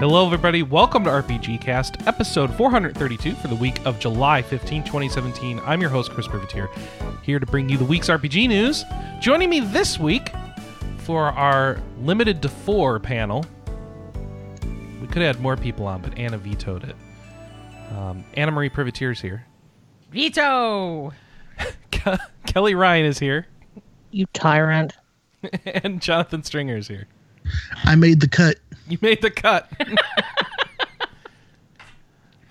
Hello, everybody. Welcome to RPG Cast, episode 432 for the week of July 15, 2017. I'm your host, Chris Privateer, here to bring you the week's RPG news. Joining me this week for our limited to four panel, we could have had more people on, but Anna vetoed it. Um, Anna Marie Privateer's here. Veto! Ke- Kelly Ryan is here, You tyrant. and Jonathan Stringer is here. I made the cut. You made the cut. oh,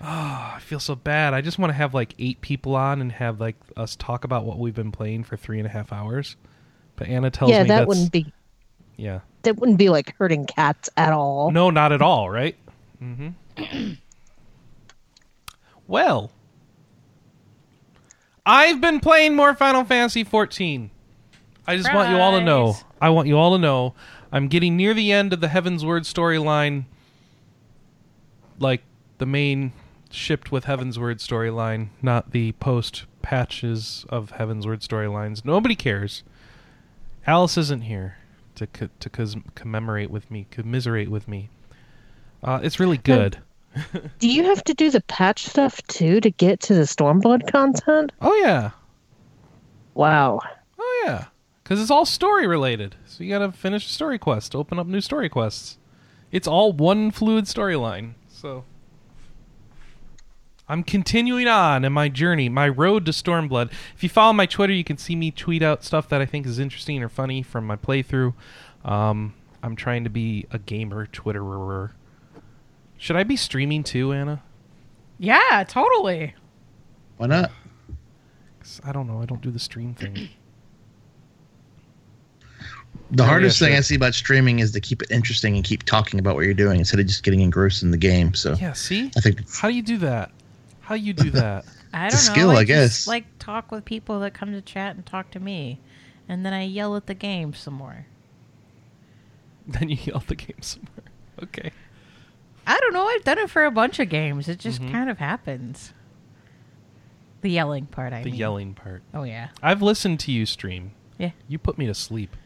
I feel so bad. I just want to have like eight people on and have like us talk about what we've been playing for three and a half hours. But Anna tells yeah, me that that's wouldn't be yeah. that wouldn't be like hurting cats at all. No, not at all, right? Mm-hmm. well, I've been playing more Final Fantasy 14. I just want you all to know. Surprise. I want you all to know. I'm getting near the end of the Heavensward storyline. Like the main shipped with Heavensward storyline, not the post patches of Heavensward storylines. Nobody cares. Alice isn't here to co- to cos- commemorate with me, commiserate with me. Uh, it's really good. Do you have to do the patch stuff too to get to the Stormblood content? Oh yeah, Wow. oh yeah, because it's all story related. So you gotta finish a story quest, open up new story quests. It's all one fluid storyline. So I'm continuing on in my journey, my road to Stormblood. If you follow my Twitter, you can see me tweet out stuff that I think is interesting or funny from my playthrough. Um, I'm trying to be a gamer Twitterer. Should I be streaming too, Anna? Yeah, totally. Why not? I don't know. I don't do the stream thing. The Oh, hardest yeah, thing sure. I see about streaming is to keep it interesting and keep talking about what you're doing instead of just getting engrossed in the game. So yeah. See. I think How do you do that? How do you do that? I don't It's a know. skill, I just, guess. like talk with people that come to chat and talk to me, and then I yell at the game some more. then you yell at the game somewhere. Okay. I don't know. I've done it for a bunch of games. It just Mhm. kind of happens. The yelling part. I The mean. yelling part. Oh yeah. I've listened to you stream. Yeah. You put me to sleep.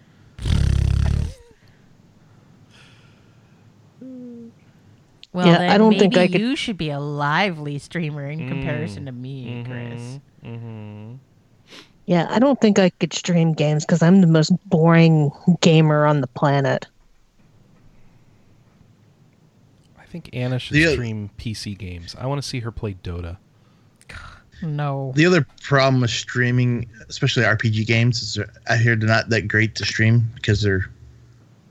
Well, Yeah, then I don't maybe think I could- you should be a lively streamer in comparison to me, Chris. Mm-hmm. Yeah, I don't think I could stream games because I'm the most boring gamer on the planet. I think Anna should The- stream PC games. I want to see her play Dota. No. the other problem with streaming, especially RPG games, is they're- I hear they're not that great to stream because they're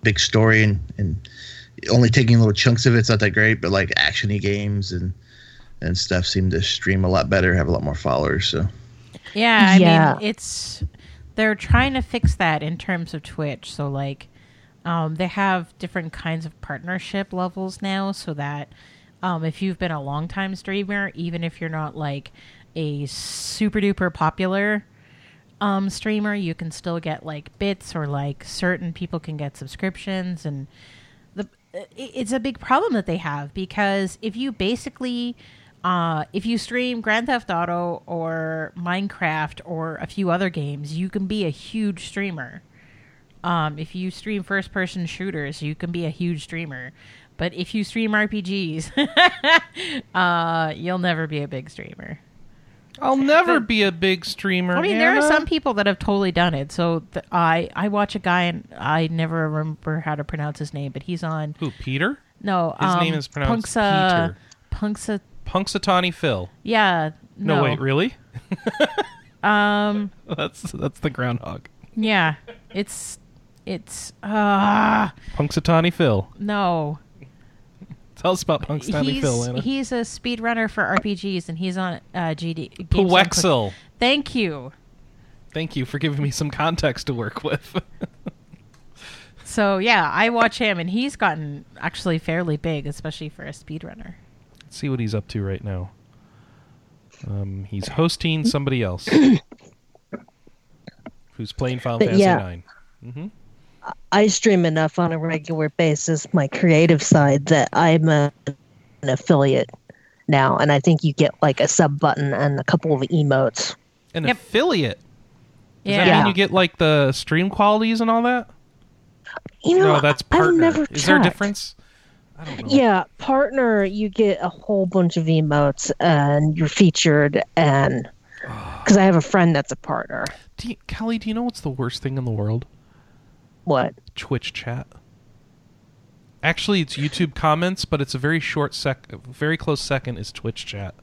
big story and, and only taking little chunks of it's not that great. But like actiony games and and stuff seem to stream a lot better, have a lot more followers. So Yeah, I Yeah. mean, it's they're trying to fix that in terms of Twitch. So like, um, they have different kinds of partnership levels now, so that um, if you've been a long time streamer, even if you're not like a super duper popular um, streamer, you can still get like bits or like certain people can get subscriptions and the it's a big problem that they have because if you basically uh, if you stream Grand Theft Auto or Minecraft or a few other games, you can be a huge streamer. Um, if you stream first person shooters, you can be a huge streamer. But if you stream RPGs, uh, you'll never be a big streamer. I'll never be a big streamer. I mean, there are some people that have totally done it. So th- I I watch a guy and I never remember how to pronounce his name, but he's on Who? Peter? no. His um, name is pronounced Punksa, Punksa. Punxsutawney Phil. Yeah. No, No, wait, really? Um. That's that's the groundhog. Yeah. It's it's uh Punxsutawney Phil. no. Tell us about Punxsutawney He's Phil, Anna. he's a speedrunner for RPGs and he's on uh GD. Games Done Quick. Puwexil. Thank you. Thank you for giving me some context to work with. So yeah, I watch him and he's gotten actually fairly big, especially for a speedrunner. Let's see what he's up to right now. Um, he's hosting somebody else who's playing Final But Fantasy yeah. Nine. Mm-hmm. I stream enough on a regular basis, my creative side, that I'm a, an affiliate now, and I think you get like a sub button and a couple of emotes. An Yep. affiliate. Does Yeah. that mean you get like the stream qualities and all that? You know, no, that's I've partner. never Is there a difference? I don't know. Yeah, partner, you get a whole bunch of emotes and you're featured and because I have a friend that's a partner. Do you, Kelly, do you know what's the worst thing in the world? What? Twitch chat. Actually, it's YouTube comments, but it's a very short sec, very close second is Twitch chat.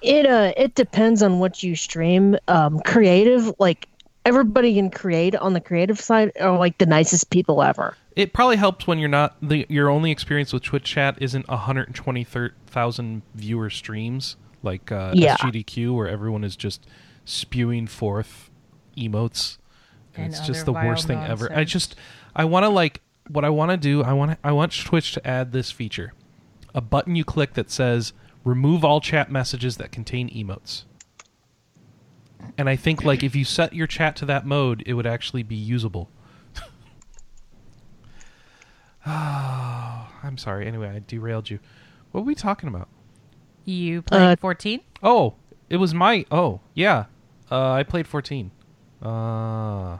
It uh it depends on what you stream. Um creative, like everybody can create on the creative side are like the nicest people ever. It probably helps when you're not the your only experience with Twitch chat isn't 120,000 viewer streams like uh, Yeah. SGDQ, where everyone is just spewing forth emotes. And, And it's just the worst thing ever. I just I want to like what I want to do. I want I want Twitch to add this feature, a button you click that says remove all chat messages that contain emotes. And I think like if you set your chat to that mode, it would actually be usable. Oh, I'm sorry. Anyway, I derailed you. What were we talking about? You played Uh, 14? Oh, it was my. Oh, yeah. Uh, I played 14. Uh,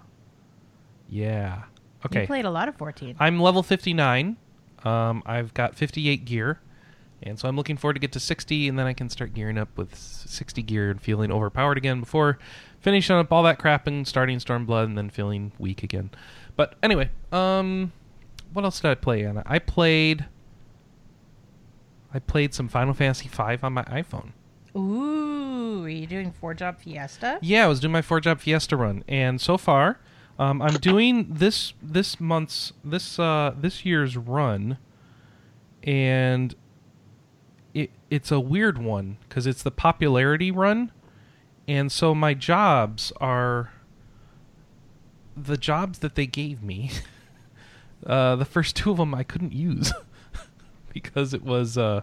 yeah. Okay. You played a lot of 14. I'm level 59. Um, I've got 58 gear. And so I'm looking forward to get to 60, and then I can start gearing up with 60 gear and feeling overpowered again before finishing up all that crap and starting Stormblood and then feeling weak again. But anyway, um, what else did I play, Anna? I played. I played some Final Fantasy V on my iPhone. Ooh, are you doing Four Job Fiesta? Yeah, I was doing my four job Fiesta run, and so far, um, I'm doing this this month's this uh, this year's run, and it it's a weird one because it's the popularity run, and so my jobs are the jobs that they gave me. uh, the first two of them I couldn't use because it was uh,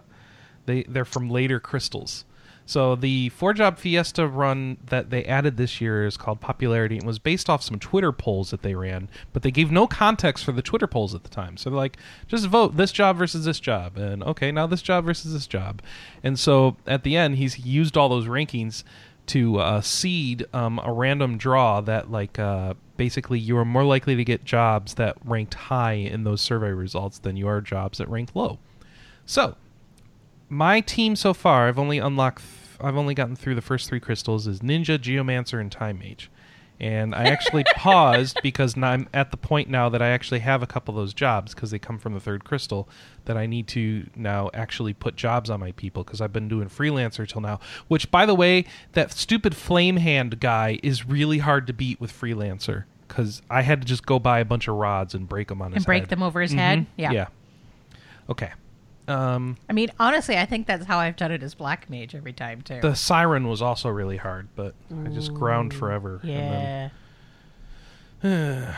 they they're from later crystals. So the four job Fiesta run that they added this year is called Popularity. and was based off some Twitter polls that they ran, but they gave no context for the Twitter polls at the time. So they're like, just vote this job versus this job, and okay, now this job versus this job. And so at the end, he's used all those rankings to uh, seed um, a random draw that like uh, basically you are more likely to get jobs that ranked high in those survey results than you are jobs that ranked low. So my team so far, I've only unlocked, I've only gotten through the first three crystals is Ninja, Geomancer, and Time Mage. And I actually paused because now I'm at the point now that I actually have a couple of those jobs because they come from the third crystal that I need to now actually put jobs on my people because I've been doing freelancer till now. Which, by the way, that stupid flame hand guy is really hard to beat with freelancer because I had to just go buy a bunch of rods and break them on his head. And break head. them over his head? Mhm. Yeah. Yeah. Okay. Um, I mean, honestly, I think that's how I've done it as Black Mage every time, too. The siren was also really hard, but I just ground forever. and yeah. then-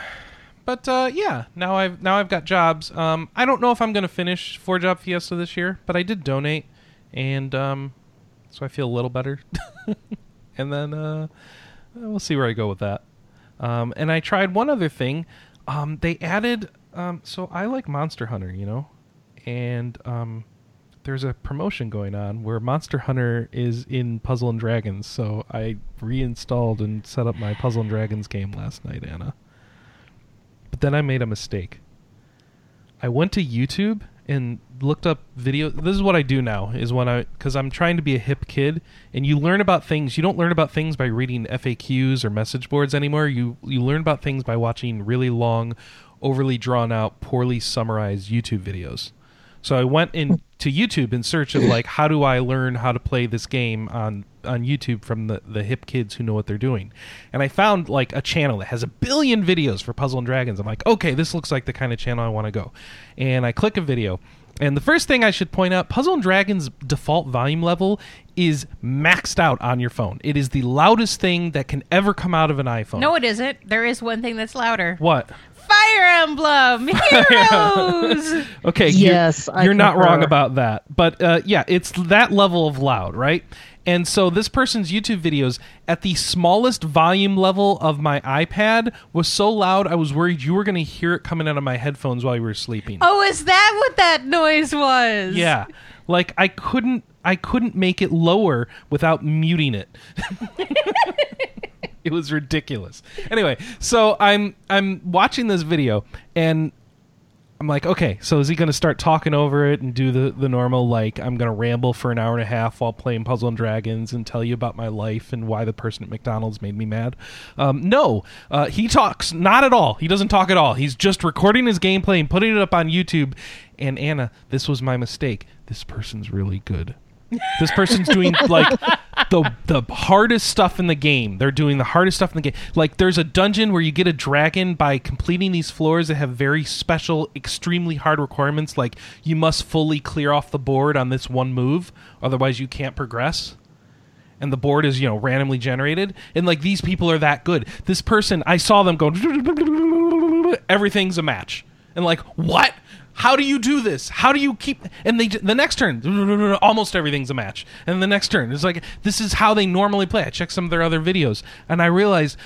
but uh, yeah, now I've now I've got jobs. Um, I don't know if I'm going to finish four job Fiesta this year, but I did donate, and um, so I feel a little better. and then uh, we'll see where I go with that. Um, and I tried one other thing. Um, they added. Um, so I like Monster Hunter, you know, and um, there's a promotion going on where Monster Hunter is in Puzzle and Dragons. So I reinstalled and set up my Puzzle and Dragons game last night, Anna. But then I made a mistake. I went to YouTube and looked up video. This is what I do now is when I cuz I'm trying to be a hip kid and you learn about things. You don't learn about things by reading FAQs or message boards anymore. You you learn about things by watching really long, overly drawn out, poorly summarized YouTube videos. So I went in to YouTube in search of like how do I learn how to play this game on on YouTube from the the hip kids who know what they're doing. And I found like a channel that has a billion videos for Puzzle and Dragons. I'm like, "Okay, this looks like the kind of channel I want to go." And I click a video. And the first thing I should point out, Puzzle and Dragons default volume level is maxed out on your phone. It is the loudest thing that can ever come out of an iPhone. No, it isn't. There is one thing that's louder. what? Fire Emblem Heroes. Yes, Okay, you're, you're not wrong about that. But uh, yeah, it's that level of loud, right? And so this person's YouTube videos at the smallest volume level of my iPad was so loud I was worried you were going to hear it coming out of my headphones while you were sleeping. oh, is that what that noise was? Yeah. Like I couldn't I couldn't make it lower without muting it. it was ridiculous. Anyway, so I'm I'm watching this video and I'm like, okay, so is he going to start talking over it and do the, the normal, like, I'm going to ramble for an hour and a half while playing Puzzle and Dragons and tell you about my life and why the person at McDonald's made me mad? Um, no, uh, he talks not at all. He doesn't talk at all. He's just recording his gameplay and putting it up on YouTube. And Anna, this was my mistake. This person's really good. This person's doing like the the hardest stuff in the game. They're doing the hardest stuff in the game. Like there's a dungeon where you get a dragon by completing these floors that have very special, extremely hard requirements. Like you must fully clear off the board on this one move, otherwise you can't progress. And the board is you know randomly generated. And like these people are that good. This person, I saw them go. Everything's a match. And like what? How do you do this? How do you keep? And they the next turn, almost everything's a match. And the next turn, it's like this is how they normally play. I checked some of their other videos, and I realized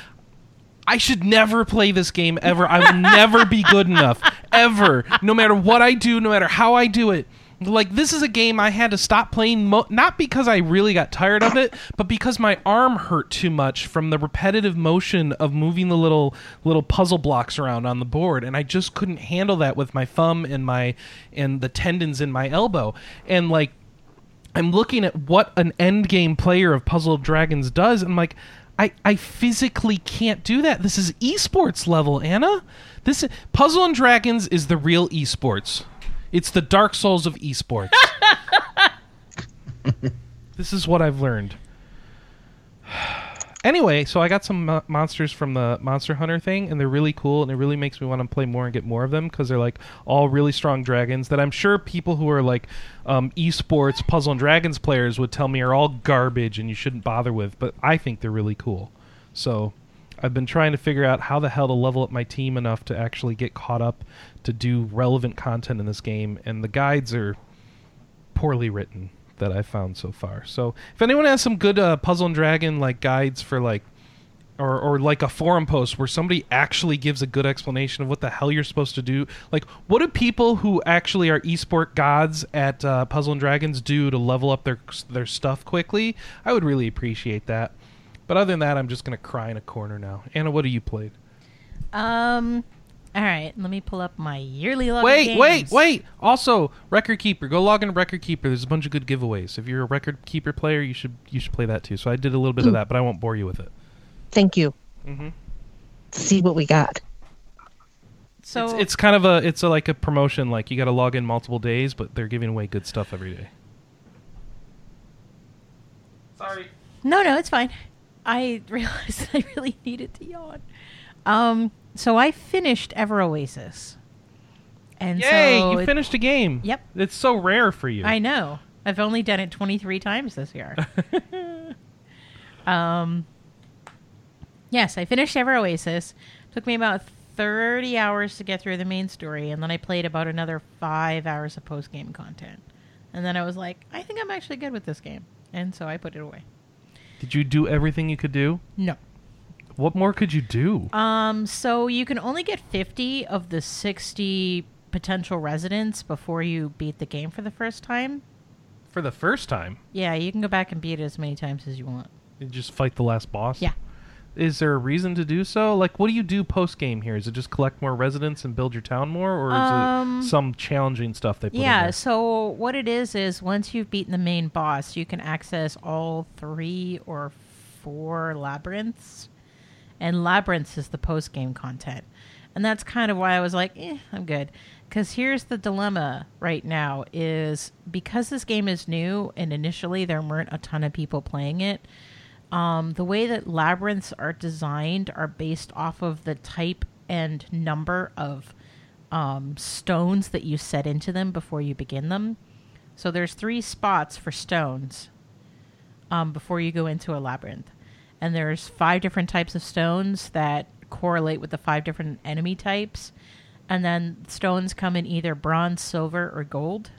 I should never play this game ever. I will never be good enough ever. No matter what I do, no matter how I do it. Like this is a game I had to stop playing mo- not because I really got tired of it, but because my arm hurt too much from the repetitive motion of moving the little little puzzle blocks around on the board and I just couldn't handle that with my thumb and my and the tendons in my elbow. And like I'm looking at what an end game player of Puzzle of Dragons does, and I'm like, I, I physically can't do that. This is esports level, Anna. This is, Puzzle and Dragons is the real esports. It's the Dark Souls of esports. this is what I've learned. Anyway, so I got some mo- monsters from the Monster Hunter thing, and they're really cool, and it really makes me want to play more and get more of them because they're like all really strong dragons that I'm sure people who are like um, esports Puzzle and Dragons players would tell me are all garbage and you shouldn't bother with, but I think they're really cool. So I've been trying to figure out how the hell to level up my team enough to actually get caught up to do relevant content in this game, and the guides are poorly written that I've found so far. So if anyone has some good uh, Puzzle and Dragon like guides for like or, or like a forum post where somebody actually gives a good explanation of what the hell you're supposed to do. Like, what do people who actually are esport gods at uh, Puzzle and Dragons do to level up their their stuff quickly? I would really appreciate that. But other than that, I'm just gonna cry in a corner now. Anna, what have you played? Um, all right, let me pull up my yearly log. Wait, wait, games. wait! Also, Record Keeper. Go log into Record Keeper. There's a bunch of good giveaways. If you're a Record Keeper player, you should you should play that too. So I did a little bit of that, but I won't bore you with it. Thank you. Mm-hmm. See what we got. So it's, it's kind of a it's a, like a promotion. Like you got to log in multiple days, but they're giving away good stuff every day. Sorry. No, no, it's fine. I realized I really needed to yawn. Um, so I finished Ever Oasis. And Yay! so you it- finished a game. Yep. It's so rare for you. I know. I've only done it 23 times this year. um, yes, I finished Ever Oasis. Took me about 30 hours to get through the main story, and then I played about another five hours of post game content. And then I was like, I think I'm actually good with this game. And so I put it away. Did you do everything you could do? No. What more could you do? Um, so you can only get 50 of the 60 potential residents before you beat the game for the first time. For the first time, Yeah, you can go back and beat it as many times as you want. you just fight the last boss. Yeah. Is there a reason to do so? Like, what do you do post game here? Is it just collect more residents and build your town more, or is Um, it some challenging stuff they put in Yeah, so what it is is once you've beaten the main boss, you can access all three or four labyrinths. And labyrinths is the post game content. And that's kind of why I was like, eh, I'm good. Because here's the dilemma right now is because this game is new and initially there weren't a ton of people playing it, um, the way that labyrinths are designed are based off of the type and number of um, stones that you set into them before you begin them. So there's three spots for stones um, before you go into a labyrinth, and there's five different types of stones that correlate with the five different enemy types, and then stones come in either bronze, silver, or gold.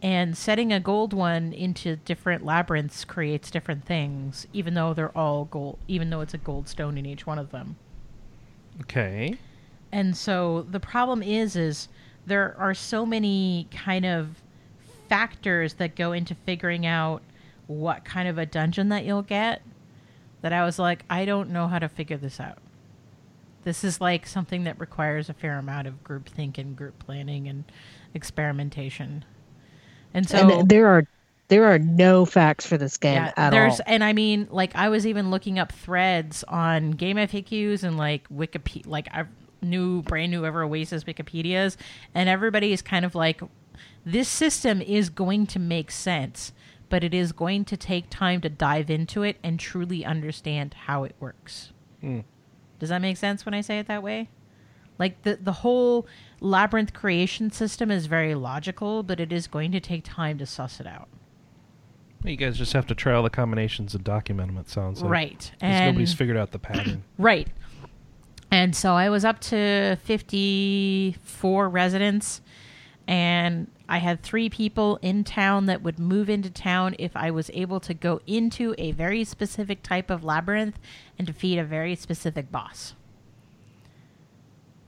And setting a gold one into different labyrinths creates different things, even though they're all gold, even though it's a gold stone in each one of them. Okay. And so the problem is is there are so many kind of factors that go into figuring out what kind of a dungeon that you'll get that I was like, I don't know how to figure this out. This is like something that requires a fair amount of group think and group planning and experimentation. And so and there are there are no FAQs for this game yeah, at there's all. and I mean like I was even looking up threads on game FAQs and like Wikipedia like I new brand new ever Oasis Wikipedias and everybody is kind of like this system is going to make sense but it is going to take time to dive into it and truly understand how it works. Hmm. Does that make sense when I say it that way? Like the the whole labyrinth creation system is very logical, but it is going to take time to suss it out. You guys just have to try all the combinations and document them. It sounds like. Right. And nobody's figured out the pattern. Right. And so I was up to 54 residents, and I had three people in town that would move into town if I was able to go into a very specific type of labyrinth and defeat a very specific boss.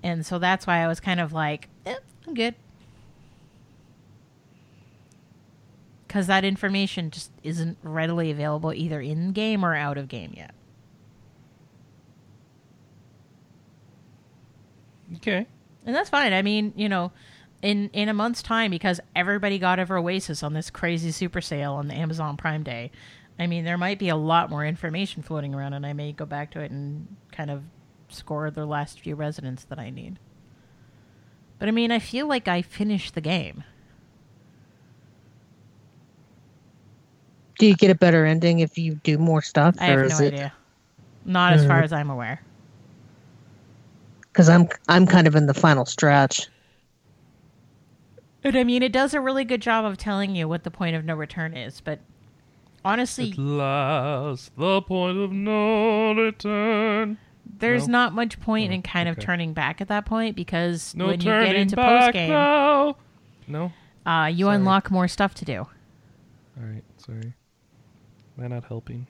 And so that's why I was kind of like, eh, I'm good. Because that information just isn't readily available either in game or out of game yet. Okay. And that's fine. I mean, you know, in in a month's time, because everybody got Ever Oasis on this crazy super sale on the Amazon Prime Day, I mean, there might be a lot more information floating around, and I may go back to it and kind of score the last few residents that I need. But I mean, I feel like I finished the game. Do you get a better ending if you do more stuff? I have or no is it- idea. Not as far Mhm. as I'm aware. Because I'm I'm kind of in the final stretch. And I mean, it does a really good job of telling you what the point of no return is, but honestly, At last, the point of no return. there's No? not much point Oh, in kind of okay. turning back at that point because No when you get into post game, now. No. uh, you Sorry. unlock more stuff to do. All right. Sorry. Am I not helping?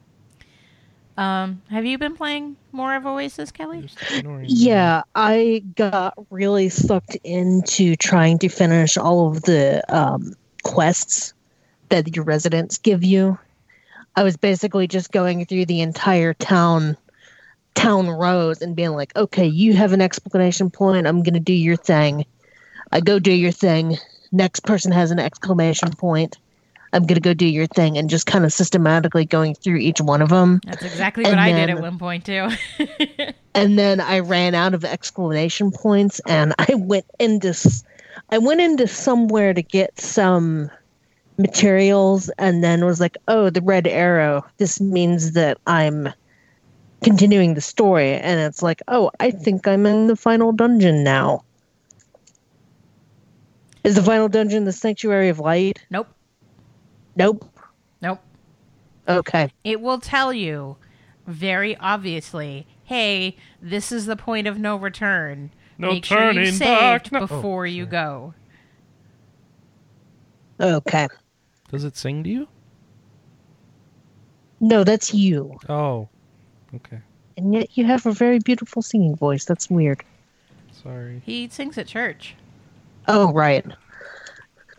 Um, have you been playing more of Oasis, Kelly? You're just ignoring me. Yeah, I got really sucked into trying to finish all of the um, quests that your residents give you. I was basically just going through the entire town town rows and being like, "Okay, you have an exclamation point. I'm going to do your thing." I go do your thing. Next person has an exclamation point. I'm going to go do your thing and just kind of systematically going through each one of them. That's exactly what And I did at one point too. and then I ran out of exclamation points, and I went into I went into somewhere to get some materials, and then was like, "Oh, the red arrow. This means that I'm continuing the story." And it's like, "Oh, I think I'm in the final dungeon now." Is the final dungeon the Sanctuary of Light? nope, Nope. nope. Okay. It will tell you very obviously, "Hey, this is the point of no return." No Make sure oh, you turning saved back. No- oh, before you go. Okay. Does it sing to you? No, that's you. Oh. Okay. And yet you have a very beautiful singing voice. That's weird. Sorry. He sings at church. Oh, right.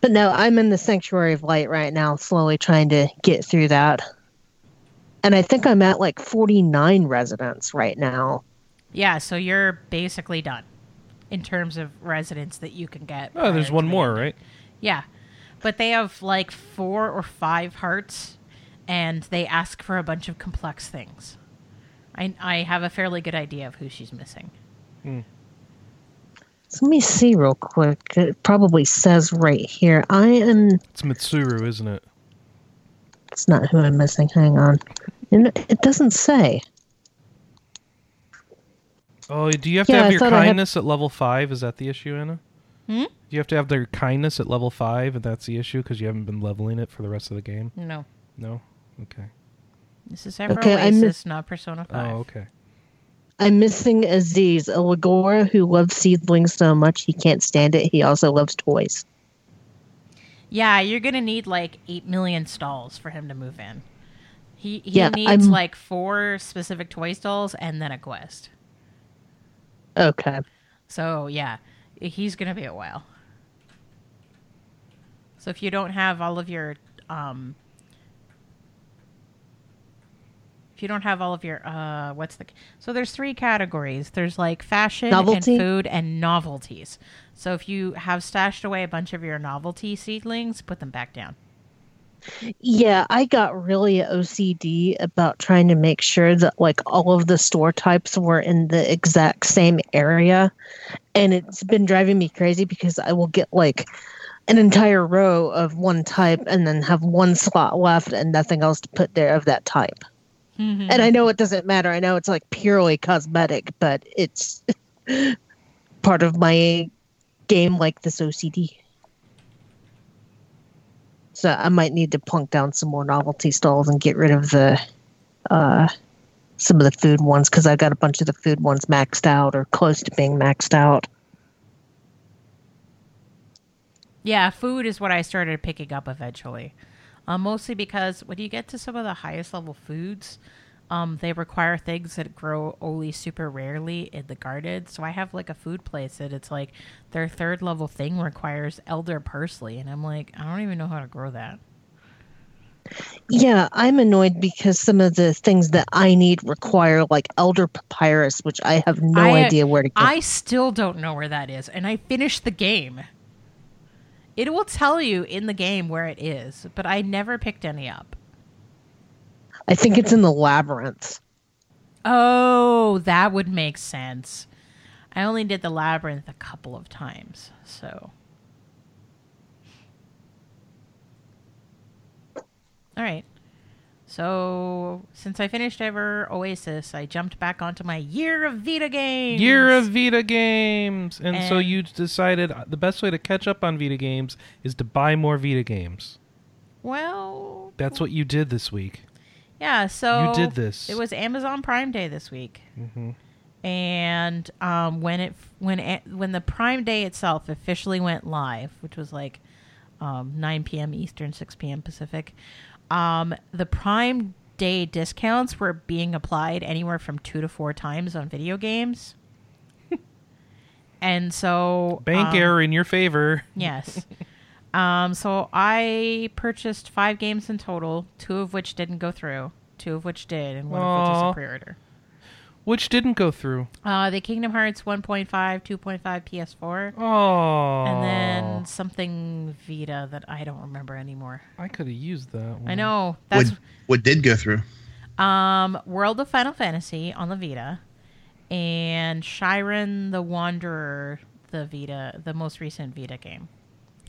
But no, I'm in the Sanctuary of Light right now, slowly trying to get through that. And I think I'm at like 49 residents right now. Yeah, so you're basically done in terms of residents that you can get. Oh, there's one more, ending. right? Yeah. But they have like four or five hearts and they ask for a bunch of complex things. I, I have a fairly good idea of who she's missing. So let me see real quick. It probably says right here. I am. It's Mitsuru, isn't it? It's not who I'm missing. Hang on. It doesn't say. Oh, do you have to have I your thought I had- kindness at level five? Is that the issue, Anna? Hmm? Do you have to have their kindness at level five, and that's the issue because you haven't been leveling it for the rest of the game? No. No. Okay. This is ever Okay, I Oasis, miss- not Persona 5. Oh, okay. I'm missing Aziz, a Lagora who loves seedlings so much he can't stand it. He also loves toys. Yeah, you're going to need like 8 million stalls for him to move in. He, he Yeah, needs I'm- like four specific toy stalls and then a quest. Okay. So, yeah, he's going to be a while. So if you don't have all of your um if you don't have all of your uh what's the so there's three categories there's like fashion Novelty? and food and novelties so if you have stashed away a bunch of your novelty seedlings put them back down Yeah, I got really OCD about trying to make sure that like all of the store types were in the exact same area. And it's been driving me crazy because I will get like an entire row of one type and then have one slot left and nothing else to put there of that type. Mm-hmm. And I know it doesn't matter. I know it's like purely cosmetic, but it's part of my game like this OCD. So I might need to plunk down some more novelty stalls and get rid of the uh some of the food ones because I got a bunch of the food ones maxed out or close to being maxed out. Yeah, food is what I started picking up eventually. Um, mostly because when you get to some of the highest level foods, um, they require things that grow only super rarely in the garden. So I have like a food place that it's like their third level thing requires elder parsley, and I'm like, I don't even know how to grow that. Yeah, I'm annoyed because some of the things that I need require like elder papyrus, which I have no I- idea where to get. I still don't know where that is, and I finished the game. It will tell you in the game where it is, but I never picked any up. I think it's in the labyrinth. Oh, that would make sense. I only did the labyrinth a couple of times, so. All right. So, since I finished ever Oasis, I jumped back onto my year of Vita games. Year of Vita games, and, so you decided uh, the best way to catch up on Vita games is to buy more Vita games. Well, That's what you did this week. yeah, so You did this. It was Amazon Prime Day this week. hmm and um, when it when it, when the Prime Day itself officially went live, which was like um, 9 p.m. Eastern, 6 p.m. Pacific, um, the Prime Day discounts were being applied anywhere from two to four times on video games. and so Bank um, error in your favor. Yes. um, so I purchased five games in total, two of which didn't go through, two of which did, and one of which is a pre-order. Which didn't go through. Uh, the Kingdom Hearts 1.5, 2.5 PS4, Oh. and then something Vita that I don't remember anymore. I could have used that one. I know that's what what did go through? um, World of Final Fantasy on the Vita, and Shiren the Wanderer, the Vita, the most recent Vita game.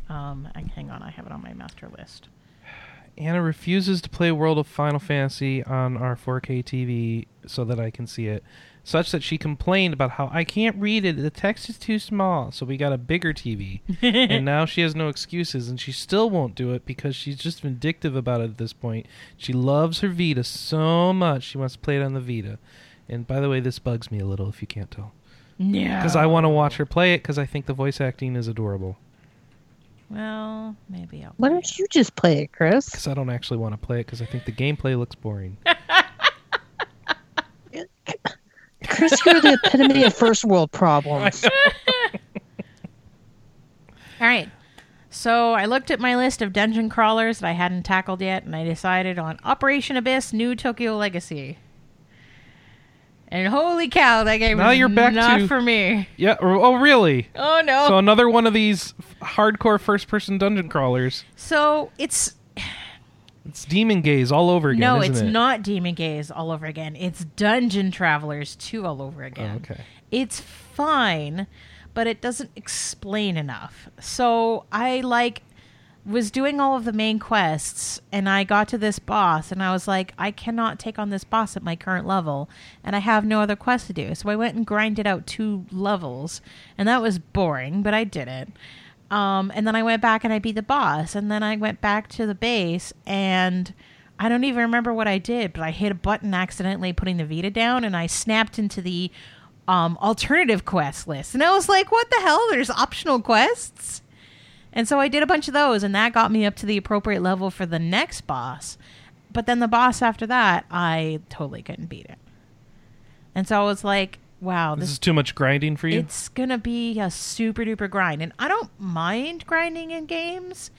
Um, and hang on, I have it on my master list. Anna refuses to play World of Final Fantasy on our 4K TV so that I can see it, such that she complained about how I can't read it. The text is too small, so we got a bigger TV. and now she has no excuses, and she still won't do it because she's just vindictive about it at this point. She loves her Vita so much, she wants to play it on the Vita. And by the way, this bugs me a little if you can't tell. Yeah. Because I want to watch her play it because I think the voice acting is adorable. Well, maybe I'll. Why don't you just play it, Chris? Because I don't actually want to play it because I think the gameplay looks boring. Chris, you're the epitome of first world problems. All right. So I looked at my list of dungeon crawlers that I hadn't tackled yet, and I decided on Operation Abyss: New Tokyo Legacy. And holy cow, that game Now is you're back not to- for me. Yeah. Oh, oh really? Oh no! So another one of these f- hardcore first-person dungeon crawlers. So it's It's Demon Gaze all over again. no, it's it? not Demon Gaze all over again. It's Dungeon Travelers 2 all over Oh, again. okay. It's fine, but it doesn't explain enough. So I like was doing all of the main quests and I got to this boss and I was like, I cannot take on this boss at my current level and I have no other quest to do. So I went and grinded out two levels and that was boring, but I did it. Um, and then I went back and I beat the boss and then I went back to the base and I don't even remember what I did, but I hit a button accidentally putting the Vita down and I snapped into the um, alternative quest list. And I was like, what the hell? There's optional quests? And so I did a bunch of those, and that got me up to the appropriate level for the next boss. But then the boss after that, I totally couldn't beat it. And so I was like, wow, This this is too much grinding for you. it's gonna be a super duper grind, and I don't mind grinding in games.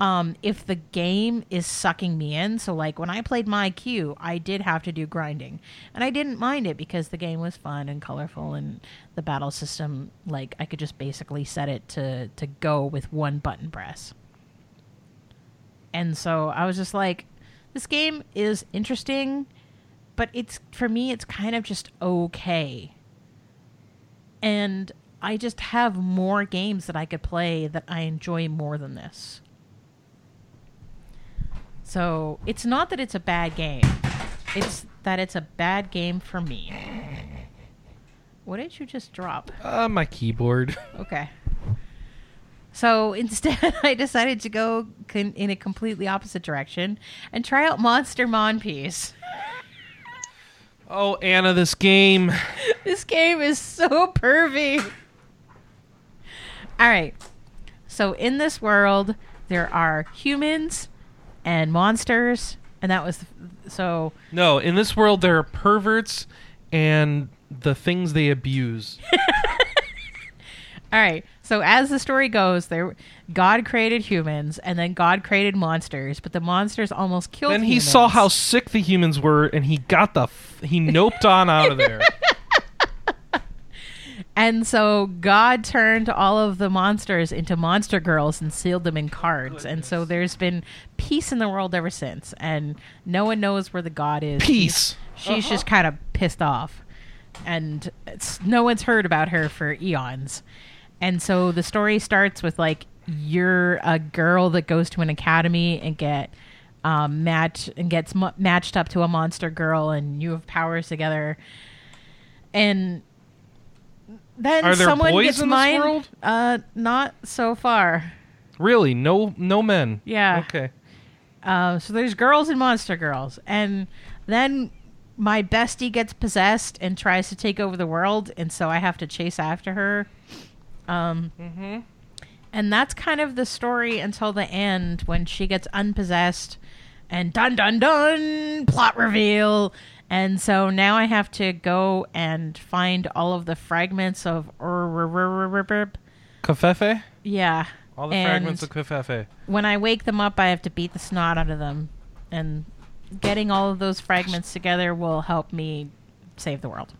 um, if the game is sucking me in. So, like when I played MeiQ, I did have to do grinding, and I didn't mind it because the game was fun and colorful, and the battle system, like I could just basically set it to to go with one button press. And so I was just like, this game is interesting, but it's for me, it's kind of just okay. And I just have more games that I could play that I enjoy more than this. So it's not that it's a bad game, it's that it's a bad game for me. What did you just drop? Uh, my keyboard. Okay. So instead, I decided to go con- in a completely opposite direction and try out Monster Monpiece. Oh, Anna, this game. This game is so pervy. All right. So in this world, there are humans and monsters, and that was so. No, in this world, there are perverts and the things they abuse. All right. So as the story goes, there God created humans, and then God created monsters, but the monsters almost killed. Then he humans. saw how sick the humans were, and he got the f- he noped on out of there. And so God turned all of the monsters into monster girls and sealed them in cards. And so there's been peace in the world ever since. And no one knows where the God is. Peace. She's just uh-huh. kind of pissed off. And it's, no one's heard about her for eons. And so the story starts with like you're a girl that goes to an academy and get um, match and gets mu matched up to a monster girl, and you have powers together. And then Are there someone boys gets in this mine. world? Uh, not so far. Really? No, no men. Yeah. Okay. Uh, so there's girls and monster girls, and then my bestie gets possessed and tries to take over the world, and so I have to chase after her. Um, Mm-hmm. And that's kind of the story until the end when she gets unpossessed, and dun dun dun, plot reveal. And so now I have to go and find all of the fragments of. Kafefe? Yeah. All the fragments of Kafefe. when I wake them up, I have to beat the snot out of them, and getting all of those fragments together will help me save the world.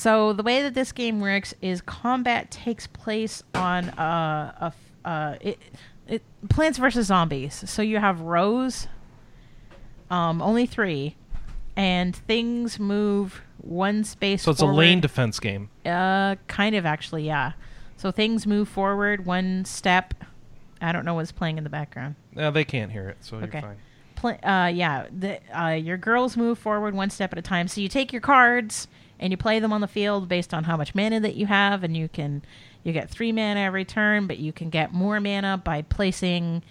So the way that this game works is combat takes place on uh, a uh, it, it Plants vs Zombies. So you have rows, um, only three, and things move one space. So it's a lane defense game. Uh, kind of actually, yeah. So things move forward one step. I don't know what's playing in the background. Uh, they can't hear it, so Okay. you're fine. Pl- uh, yeah, the, uh, your girls move forward one step at a time. So you take your cards and you play them on the field based on how much mana that you have, and you can you get three mana every turn, but you can get more mana by placing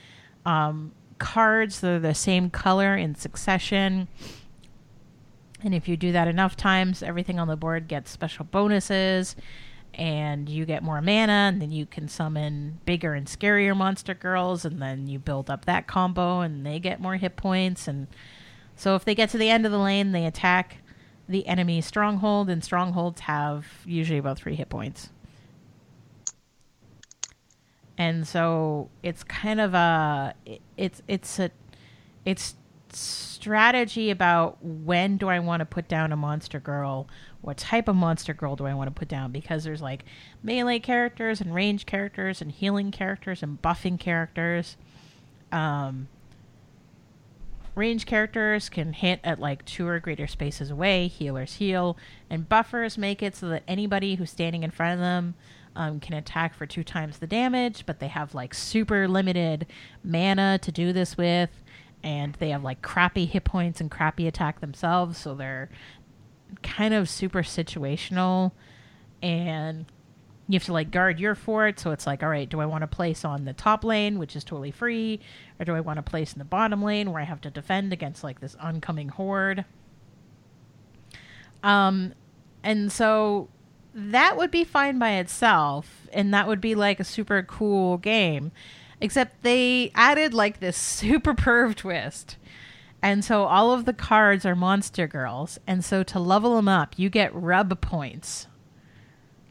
um, cards that are the same color in succession. And if you do that enough times, everything on the board gets special bonuses, and you get more mana, and then you can summon bigger and scarier monster girls, and then you build up that combo, and they get more hit points. And so if they get to the end of the lane, they attack the enemy stronghold, and strongholds have usually about three hit points. And so it's kind of a it's it's a it's strategy about when do I want to put down a monster girl? What type of monster girl do I want to put down? Because there's like melee characters and range characters and healing characters and buffing characters. Um, range characters can hit at like two or greater spaces away. Healers heal, and buffers make it so that anybody who's standing in front of them um, can attack for two times the damage. But they have like super limited mana to do this with, and they have like crappy hit points and crappy attack themselves. So they're kind of super situational, and you have to like guard your fort. So it's like, all right, do I want to place on the top lane, which is totally free, or do I want to place in the bottom lane where I have to defend against like this oncoming horde? Um, and so that would be fine by itself, and that would be like a super cool game. Except they added like this super perv twist. And so all of the cards are monster girls. And so to level them up, you get rub points.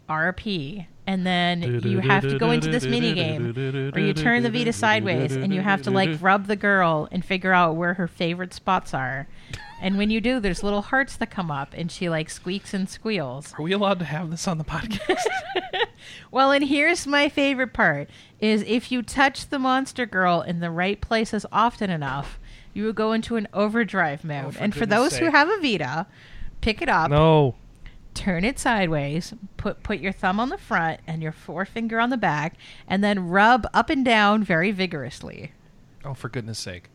RP. and then you have to go into this mini game where you turn the Vita sideways and you have to like rub the girl and figure out where her favorite spots are. And when you do, there's little hearts that come up, and she like squeaks and squeals. Are we allowed to have this on the podcast? Well, and here's my favorite part: is if you touch the monster girl in the right places often enough, you will go into an overdrive mode. Oh, and for goodness those who have a Vita, pick it up, no. Turn it sideways, put put your thumb on the front and your forefinger on the back, and then rub up and down very vigorously. Oh, for goodness sake.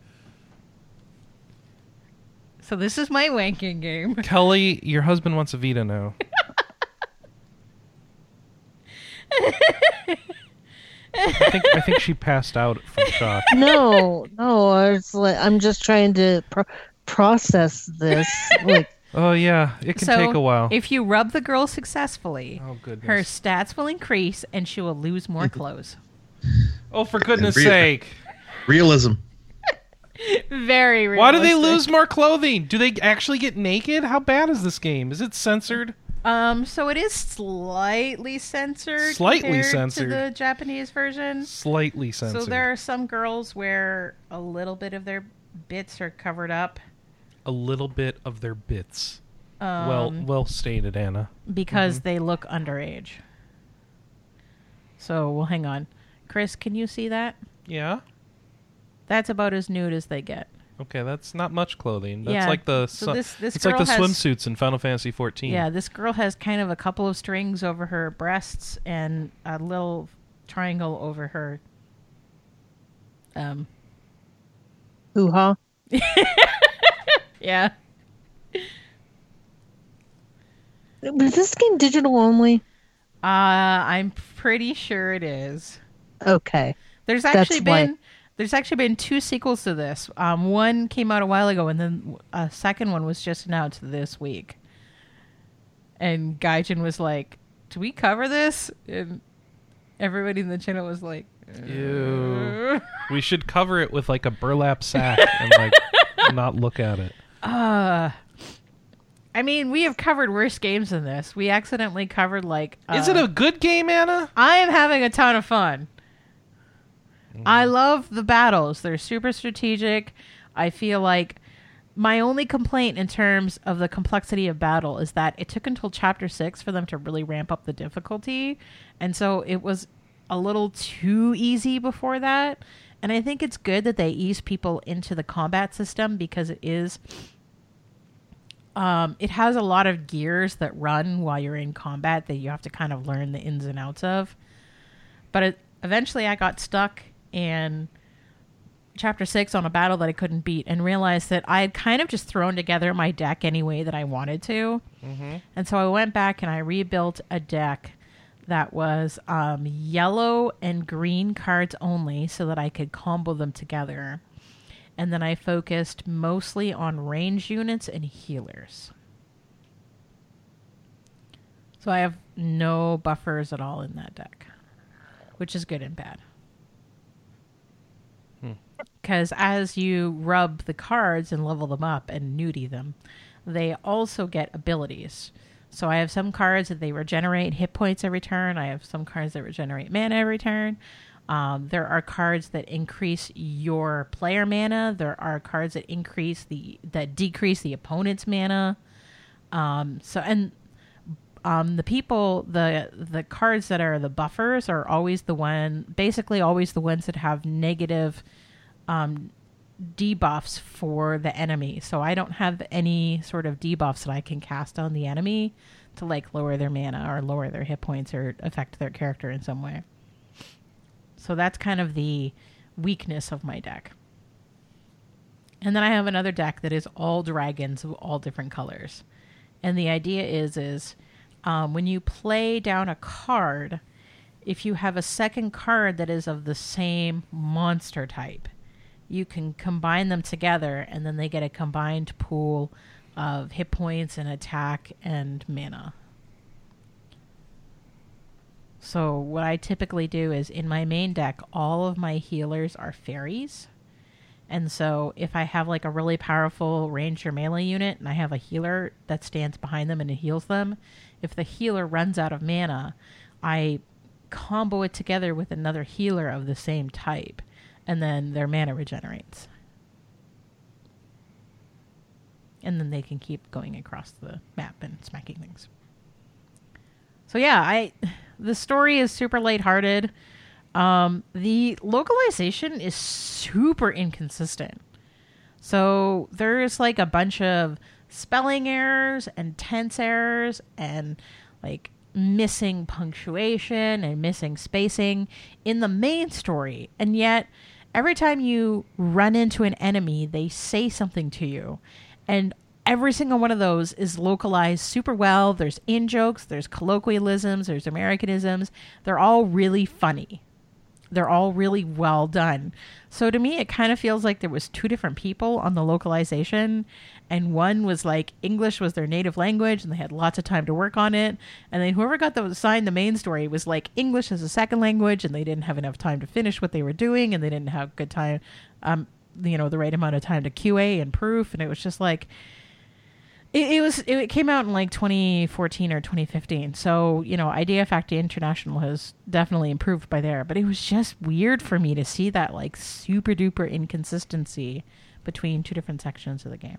So this is my wanking game. Kelly, your husband wants a Vita now. I think I think she passed out from shock. no, no. I was like, I'm just trying to pro- process this. Like, Oh yeah, it can so take a while. If you rub the girl successfully, Oh goodness. her stats will increase and she will lose more clothes. oh, for goodness Real- sake! Realism. Very realistic. Why do they lose more clothing? Do they actually get naked? How bad is this game? Is it censored? Um, so it is slightly censored. Slightly censored. to the Japanese version. Slightly censored. So there are some girls where a little bit of their bits are covered up. A little bit of their bits. Um, well, well stated, Anna. because Mm-hmm. they look underage. So well, hang on, Chris. Can you see that? Yeah. That's about as nude as they get. Okay, that's not much clothing. That's Yeah, like the so su- this- this it's like the has- swimsuits in Final Fantasy 14. Yeah, this girl has kind of a couple of strings over her breasts and a little triangle over her. Um. hoo ha. Yeah. Was this game digital only? Uh, I'm pretty sure it is. Okay. There's That's actually why- been there's actually been two sequels to this. Um, one came out a while ago, and then a second one was just announced this week. And Gaijin was like, "Do we cover this?" And everybody in the channel was like, Ew. We should cover it with like a burlap sack and like not look at it. Uh I mean, we have covered worse games than this. We accidentally covered like. Is it uh, a good game, Anna? I am having a ton of fun. I love the battles. They're super strategic. I feel like my only complaint in terms of the complexity of battle is that it took until chapter 6 for them to really ramp up the difficulty. And so it was a little too easy before that. And I think it's good that they ease people into the combat system because it is um, it has a lot of gears that run while you're in combat that you have to kind of learn the ins and outs of. But it, eventually, I got stuck in chapter six on a battle that I couldn't beat and realized that I had kind of just thrown together my deck any way that I wanted to. And so I went back and I rebuilt a deck that was um, yellow and green cards only so that I could combo them together. And then I focused mostly on range units and healers. So I have no buffers at all in that deck, which is good and bad. Hmm. Because as you rub the cards and level them up and nudie them, they also get abilities. So I have some cards that they regenerate hit points every turn. I have some cards that regenerate mana every turn. Um, there are cards that increase your player mana. There are cards that increase the that decrease the opponent's mana. Um, so and um, the people the the cards that are the buffers are always the one basically always the ones that have negative um, debuffs for the enemy. So I don't have any sort of debuffs that I can cast on the enemy to like lower their mana or lower their hit points or affect their character in some way. So that's kind of the weakness of my deck. And then I have another deck that is all dragons of all different colors. And the idea is is um, when you play down a card, if you have a second card that is of the same monster type, you can combine them together and then they get a combined pool of hit points and attack and mana. So, what I typically do is in my main deck, all of my healers are fairies. And so, if I have like a really powerful ranger melee unit and I have a healer that stands behind them and it heals them, if the healer runs out of mana, I combo it together with another healer of the same type, and then their mana regenerates. And then they can keep going across the map and smacking things. So yeah, I the story is super lighthearted. Um, the localization is super inconsistent. So there's like a bunch of spelling errors and tense errors and like missing punctuation and missing spacing in the main story. And yet, every time you run into an enemy, they say something to you. And every single one of those is localized super well. There's in jokes, there's colloquialisms, there's Americanisms. They're all really funny. They're all really well done. So to me, it kind of feels like there was two different people on the localization, and one was like English was their native language, and they had lots of time to work on it. And then whoever got the assigned the main story was like English as a second language, and they didn't have enough time to finish what they were doing, and they didn't have good time, um, you know, the right amount of time to QA and proof, and it was just like it, it was it came out in like 2014 or 2015. So you know, Idea Factory International has definitely improved by there. But it was just weird for me to see that like super duper inconsistency between two different sections of the game.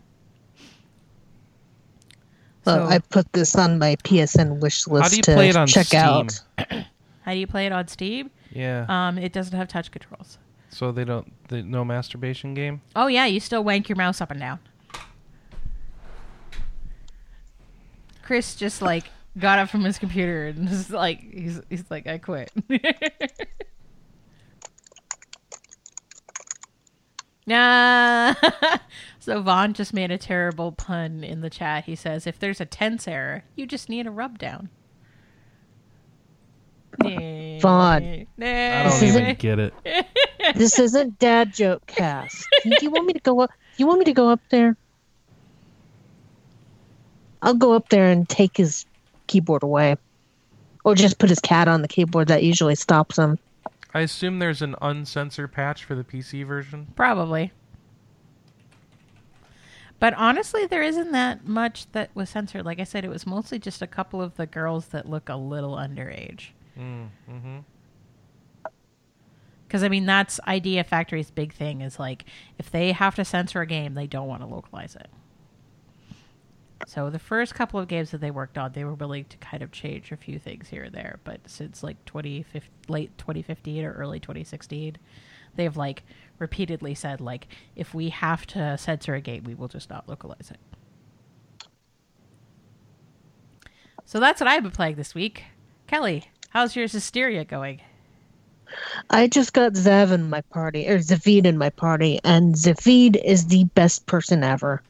Well, So- I put this on my PSN wish list How do you to play it on check Steam? out. How do you play it on Steam? Yeah. Um, it doesn't have touch controls. so they don't. They, no masturbation game. Oh yeah, you still wank your mouse up and down. Chris just like got up from his computer and is like he's he's like I quit. nah. so Vaughn just made a terrible pun in the chat. He says if there's a tense error, you just need a rub down. Vaughn. I This don't even isn't- get it. This isn't dad joke cast. Do you want me to go up? You want me to go up there? I'll go up there and take his keyboard away, or just put his cat on the keyboard. That usually stops him. I assume there's an uncensored patch for the PC version. Probably. But honestly, there isn't that much that was censored. Like I said, it was mostly just a couple of the girls that look a little underage. Mm, hmm Because I mean, that's Idea Factory's big thing is like if they have to censor a game, they don't want to localize it. So the first couple of games that they worked on, they were willing to kind of change a few things here or there. But since like 2015, late 2015 or early 2016, they've like repeatedly said like if we have to censor a game, we will just not localize it. So that's what I've been playing this week. Kelly, how's your Zestiria going? I just got Zev in my party, or Zaveid in my party, and Zaveid is the best person ever.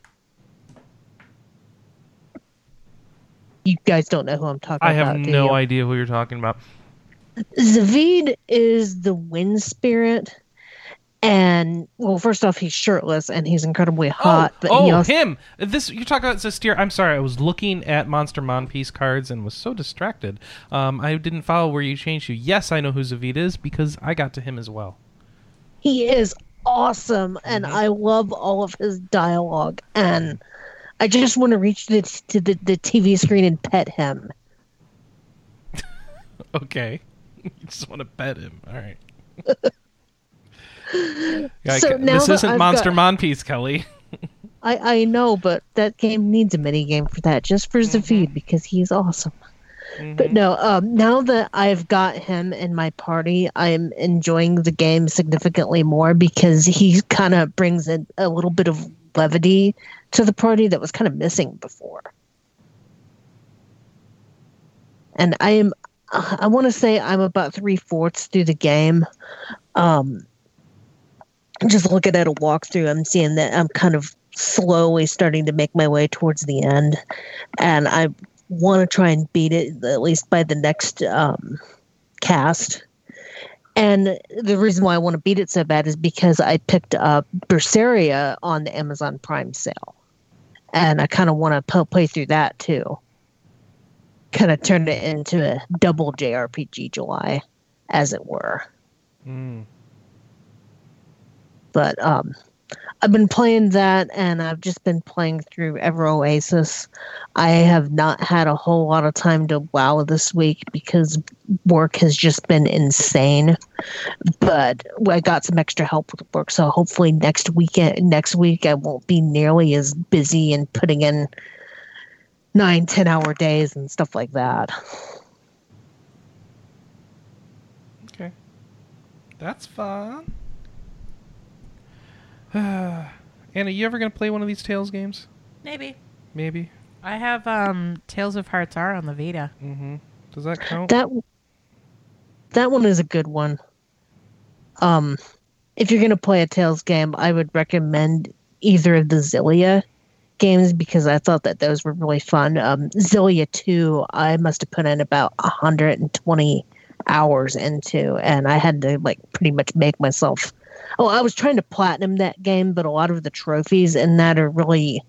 You guys don't know who I'm talking about. I have do no idea who you're talking about. Zaveid is the wind spirit, and well, first off, he's shirtless and he's incredibly hot. oh, but oh also, him! This you're talking about Zestiria. I'm sorry, I was looking at Monster Monpiece cards and was so distracted. Um, I didn't follow where you changed to. Yes, I know who Zaveid is because I got to him as well. he is awesome, and Mhm. I love all of his dialogue. And I just want to reach to, to the, the TV screen and pet him. Okay, you just want to pet him. All right. Yeah, So now this isn't I've Monster got- Monpiece, Kelly. I, I know, but that game needs a mini game for that, just for Zaveid because he's awesome. But Mhm. no, um, now that I've got him in my party, I'm enjoying the game significantly more because he kind of brings in a little bit of levity to the party that was kind of missing before. And I am, I want to say I'm about three fourths through the game. Um, just looking at a walkthrough, I'm seeing that I'm kind of slowly starting to make my way towards the end, and I want to try and beat it at least by the next um, cast. And the reason why I want to beat it so bad is because I picked up Berseria on the Amazon Prime sale, and I kind of want to play through that too. Kind of turn it into a double JRPG July, as it were. Mm. But um, I've been playing that, and I've just been playing through Ever Oasis. I have not had a whole lot of time to WoW this week because work has just been insane. But I got some extra help with work, so hopefully next weekend, next week, I won't be nearly as busy and putting in nine, ten hour days and stuff like that. Okay. That's fun. Anna, you ever gonna play one of these Tales games? Maybe. Maybe. I have um Tales of Hearts R on the Vita. Mm-hmm. Does that count? That that one is a good one. Um, if you're gonna play a Tales game, I would recommend either of the Xillia games because I thought that those were really fun. Um, Xillia two, I must have put in about 120 hours into, and I had to like pretty much make myself. Oh, I was trying to platinum that game, but a lot of the trophies in that are really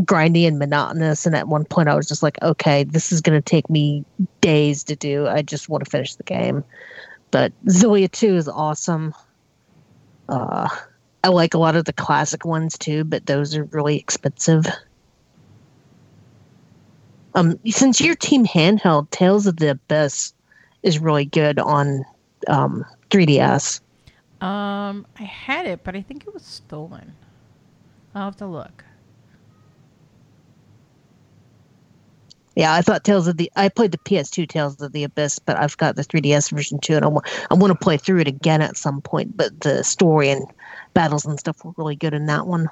grindy and monotonous. And at one point, I was just like, okay, this is going to take me days to do. I just want to finish the game. But Xillia 2 is awesome. Uh, I like a lot of the classic ones too, but those are really expensive. Um, since your team handheld, Tales of the Abyss is really good on um, 3DS. Um, I had it, but I think it was stolen. I'll have to look. Yeah, I thought Tales of the I played the PS2 Tales of the Abyss, but I've got the 3DS version too, and I want I want to play through it again at some point. But the story and battles and stuff were really good in that one.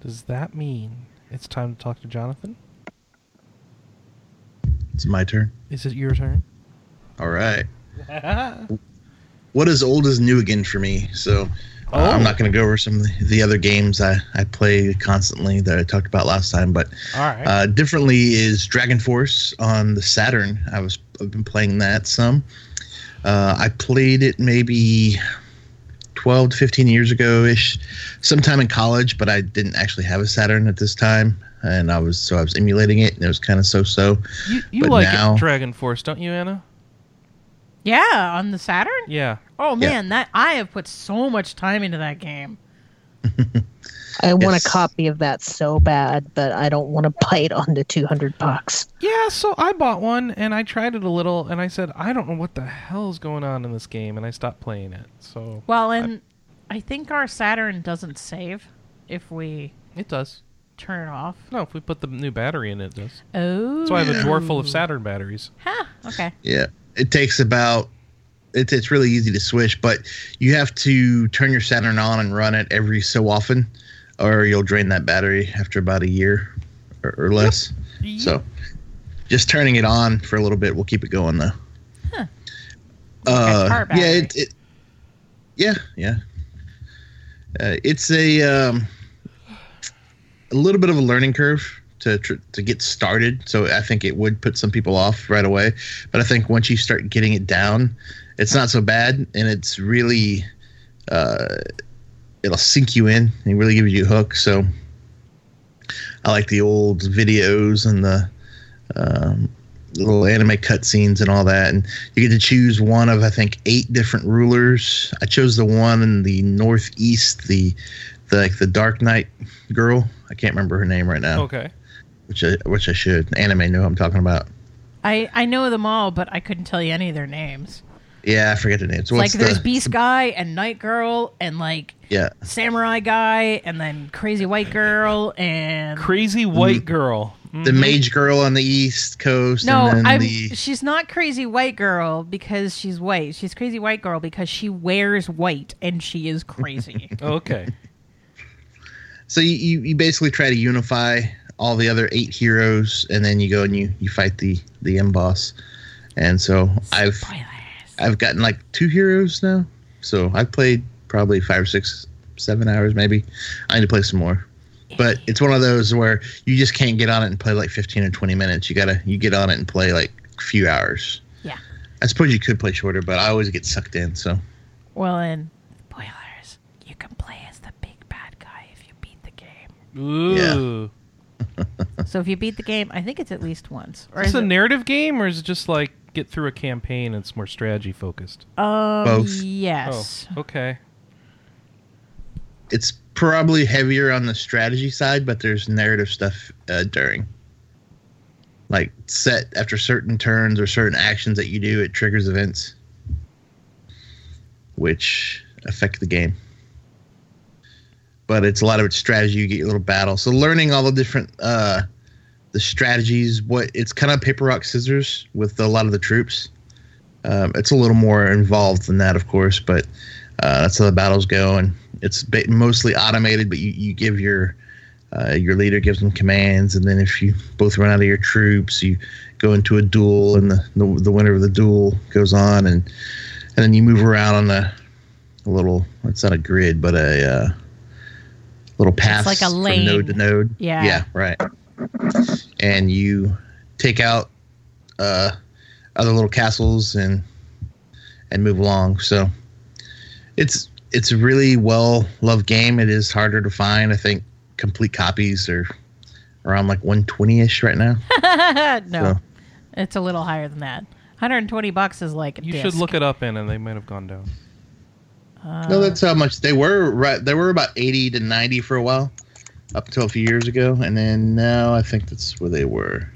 Does that mean it's time to talk to Jonathan? It's my turn. Is it your turn? All right. What is old is new again for me. So uh, I'm Oh. not going to go over some of the, the other games I, I play constantly that I talked about last time. But right. uh, differently is Dragon Force on the Saturn. I was I've been playing that some. Uh, I played it maybe 12 to 15 years ago ish, sometime in college, but I didn't actually have a Saturn at this time, and I was so I was emulating it, and it was kind of so so. you you but like now- Dragon Force, don't you, Anna? Yeah, on the Saturn. Yeah. Oh Yeah. man, that I have put so much time into that game. I want a copy of that so bad, but I don't want to bite on the 200 bucks. Yeah, so I bought one and I tried it a little and I said, I don't know what the hell is going on in this game and I stopped playing it. So Well, and I think our Saturn doesn't save if we it does. Turn it off. No, if we put the new battery in, it does. Oh, That's why I have a drawer full of Saturn batteries. Huh. Okay. Yeah, it takes about. It's it's really easy to switch, but you have to turn your Saturn on and run it every so often, or you'll drain that battery after about a year or, or less. So, just turning it on for a little bit will keep it going though. Huh. Uh, car yeah, battery. it, it, yeah, yeah. Uh, it's a um, a little bit of a learning curve to to get started. So I think it would put some people off right away. But I think once you start getting it down, it's not so bad, and it's really uh, it'll sink you in and really give you a hook. So I like the old videos and the um, little anime cutscenes and all that, and you get to choose one of I think eight different rulers. I chose the one in the northeast, the the like the Dark Knight girl. I can't remember her name right now, Okay. which I which I should. Anime know who I'm talking about. I I know them all, but I couldn't tell you any of their names. Yeah, I forget the names. like there's the, Beast Guy and Night Girl and like Yeah, Samurai Guy and then Crazy White Girl and Crazy white girl. the Mhm. mage girl on the east coast. no, and then I'm, the she's not Crazy White Girl because she's white. She's Crazy White Girl because she wears white and she is crazy. Okay. So you, you basically try to unify all the other eight heroes, and then you go and you you fight the the M boss. And so I've Spoilers. I've gotten like two heroes now. So I've played probably five or six, seven hours maybe. I need to play some more. But it's one of those where you just can't get on it and play like 15 or 20 minutes. You gotta you get on it and play like a few hours. Yeah. I suppose you could play shorter, but I always get sucked in. So Well, and spoilers. You can play as the big bad guy if you beat the game. Ooh. So if you beat the game, I think it's at least once. Or Is is this a narrative game or is it just like get through a campaign? It's more strategy focused. Um, Both. yes. Oh, okay. It's probably heavier on the strategy side, but there's narrative stuff uh, during. Like set after certain turns or certain actions that you do, it triggers events, which affect the game. But it's a lot of it's strategy. You get your little battle. So learning all the different uh, the strategies. What it's kind of paper rock scissors with a lot of the troops. Um, it's a little more involved than that, of course, but uh, that's how the battles go, and it's ba- mostly automated. But you, you give your uh, your leader gives them commands, and then if you both run out of your troops, you go into a duel, and the the, the winner of the duel goes on, and and then you move around on a, a little. It's not a grid, but a little path, like a from lane. node to node. Yeah. yeah, right. And you take out uh, other little castles and and move along. So it's it's a really well loved game. It is harder to find. I think complete copies are around like 120 ish right now. no, So- it's a little higher than that. 120 bucks is like a You disc. should look it up in, and they might have gone down. Uh, no, that's how much they were. Right, they were about 80 to 90 for a while, up until a few years ago, and then now I think that's where they were.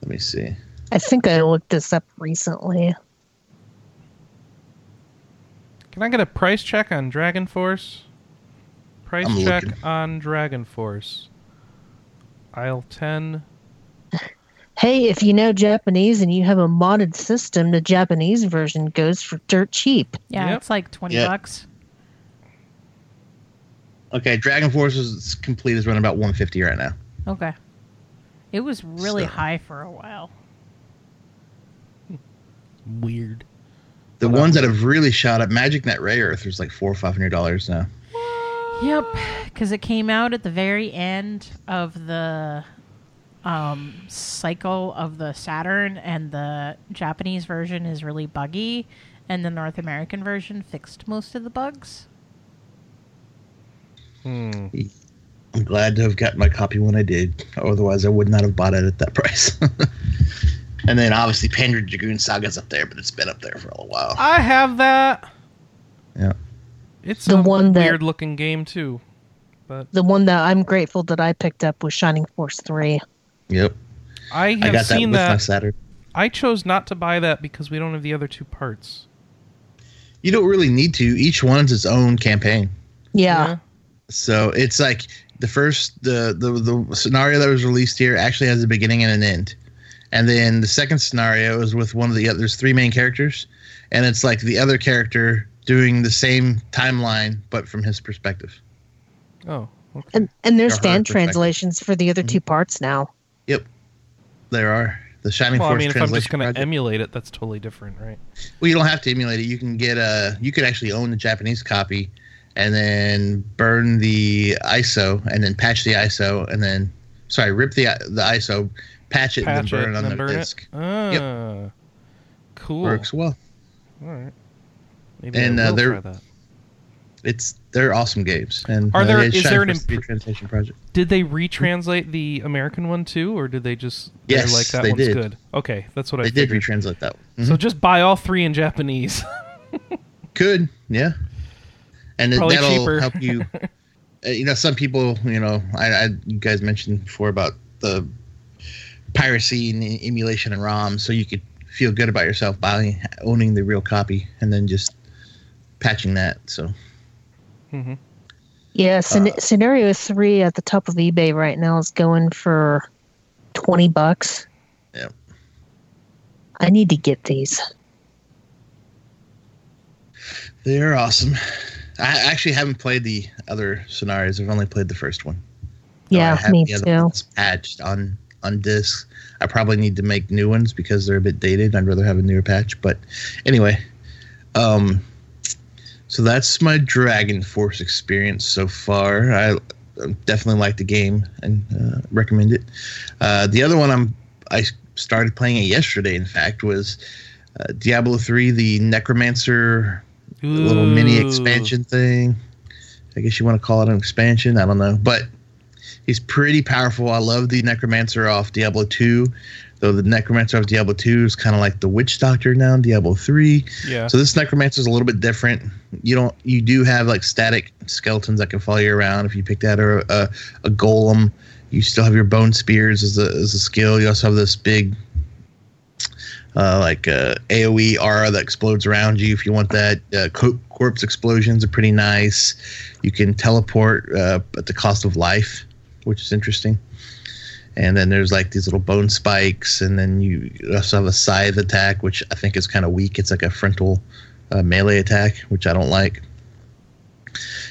Let me see. I think I looked this up recently. Can I get a price check on Dragon Force? Price I'm check looking. on Dragon Force. Aisle 10. Hey, if you know Japanese and you have a modded system, the Japanese version goes for dirt cheap. yeah, Yep. it's like 20 Yeah. bucks. Okay, Dragon Force is complete is running about 150 right now. Okay. It was really So- high for a while. Weird. The Well, ones that have really shot up, Magic Knight Rayearth, is like four or five hundred dollars now. Yep, because it came out at the very end of the um, cycle of the Saturn, and the Japanese version is really buggy, and the North American version fixed most of the bugs. Hmm. I'm glad to have gotten my copy when I did. Otherwise, I would not have bought it at that price. and then obviously Panzer Dragoon Saga's up there, but it's been up there for a little while. I have that. Yeah. It's The a one that- weird looking game, too. But The one that I'm grateful that I picked up was Shining Force 3. Yep, I I have got that seen with my that. Saturn. I chose not to buy that because we don't have the other two parts. You don't really need to. Each one's its own campaign. Yeah. So it's like the first the, the the scenario that was released here actually has a beginning and an end. And then the second scenario is with one of the other there's three main characters and it's like the other character doing the same timeline but from his perspective. Oh, okay. And and there's Or fan translations for the other two mm-hmm. parts now. Yep, there are the Shining Well, I Force mean, if I'm just going to emulate it, that's totally different, right? well, you don't have to emulate it. You can get a you could actually own the Japanese copy and then burn the ISO and then patch the ISO and then sorry, rip the the ISO, patch it Patch and then burn it on the burn disc. it. Ah, cool. Works well. All right. Maybe And, I uh, they're- try that. It's they're awesome games. And Are uh, there- is there an imp- 3 translation project? Did they retranslate the American one too, or did they just Yes, like that they one's did. good? Okay, that's what I They did retranslate that one. So Mhm. just buy all three in Japanese. Could yeah, and Probably that'll cheaper. help you. uh, you know, some people, you know, I, I you guys mentioned before about the piracy and emulation and ROM, so you could feel good about yourself buying owning the real copy and then just patching that. So hmm Yeah, scen- Uh, scenario 3 at the top of eBay right now is going for 20 bucks. Yeah. I need to get these. they're awesome. I actually haven't played the other scenarios. I've only played the first one. No, Yeah, me too. patched on on discs. I probably need to make new ones because they're a bit dated. I'd rather have a newer patch. But anyway, um, so that's my Dragon Force experience so far. I definitely like the game and uh, recommend it. Uh, the other one I'm I started playing it yesterday. In fact, was uh, Diablo three, the Necromancer little mini expansion thing. I guess you want to call it an expansion. I don't know, but he's pretty powerful. I love the Necromancer off Diablo two. Though the Necromancer of Diablo 2 is kind of like the Witch Doctor now in Diablo 3. Yeah. So this Necromancer is a little bit different. You don't you do have like static skeletons that can follow you around if you pick that or a, a golem. You still have your bone spears as a as a skill. You also have this big uh, like uh, AOE aura that explodes around you if you want that. Uh, co- corpse explosions are pretty nice. You can teleport uh, at the cost of life, which is interesting. And then there's like these little bone spikes, and then you also have a scythe attack, which I think is kind of weak. It's like a frontal uh, melee attack, which I don't like.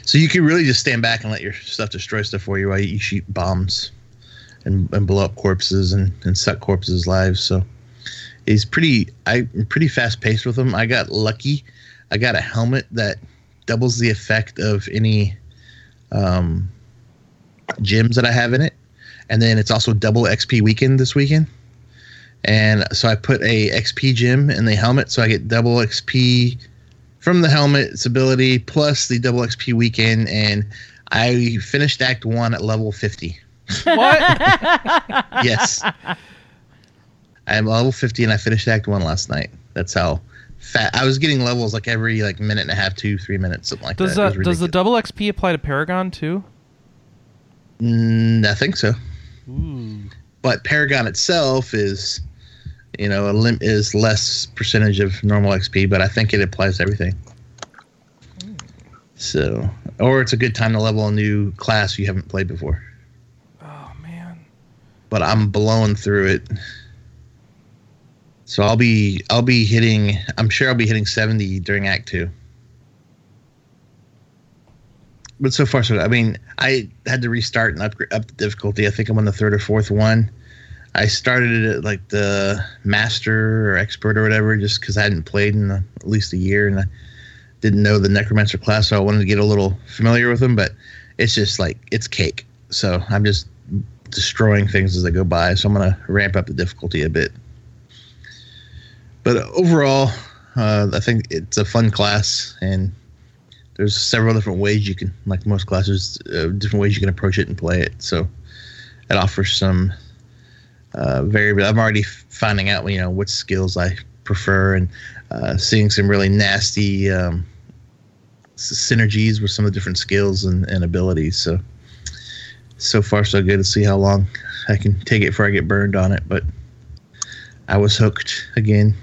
So you can really just stand back and let your stuff destroy stuff for you while you shoot bombs and, and blow up corpses and, and suck corpses' lives. So he's pretty I'm pretty fast paced with him. I got lucky. I got a helmet that doubles the effect of any um, gems that I have in it, and then it's also double XP weekend this weekend. And so I put a XP gem in the helmet, so I get double XP from the helmet's ability plus the double XP weekend, and I finished Act One at level fifty. What? Yes. I'm level 50 and I finished Act 1 last night. That's how fat I was getting levels like every like minute and a half, two, three minutes, something like does that. does the double XP apply to Paragon too? Mm, I think so. But Paragon itself is, you know, a lim- is less percentage of normal XP, but I think it applies to everything. Hmm. So, or it's a good time to level a new class you haven't played before. Oh man. but I'm blowing through it. So I'll be I'll be hitting I'm sure I'll be hitting 70 during act 2. But so far so. I mean, I had to restart and upgrade up the difficulty. I think I'm on the third or fourth one. I started it at like the master or expert or whatever just cuz I hadn't played in a, at least a year and I didn't know the necromancer class so I wanted to get a little familiar with them, but it's just like it's cake. So I'm just destroying things as I go by. So I'm going to ramp up the difficulty a bit. But overall, uh, I think it's a fun class, and there's several different ways you can, like most classes, uh, different ways you can approach it and play it. So it offers some uh. I'm already finding out, you know, what skills I prefer, and uh, seeing some really nasty um, synergies with some of the different skills and, and abilities. So so far so good to see how long I can take it before I get burned on it, but I was hooked again.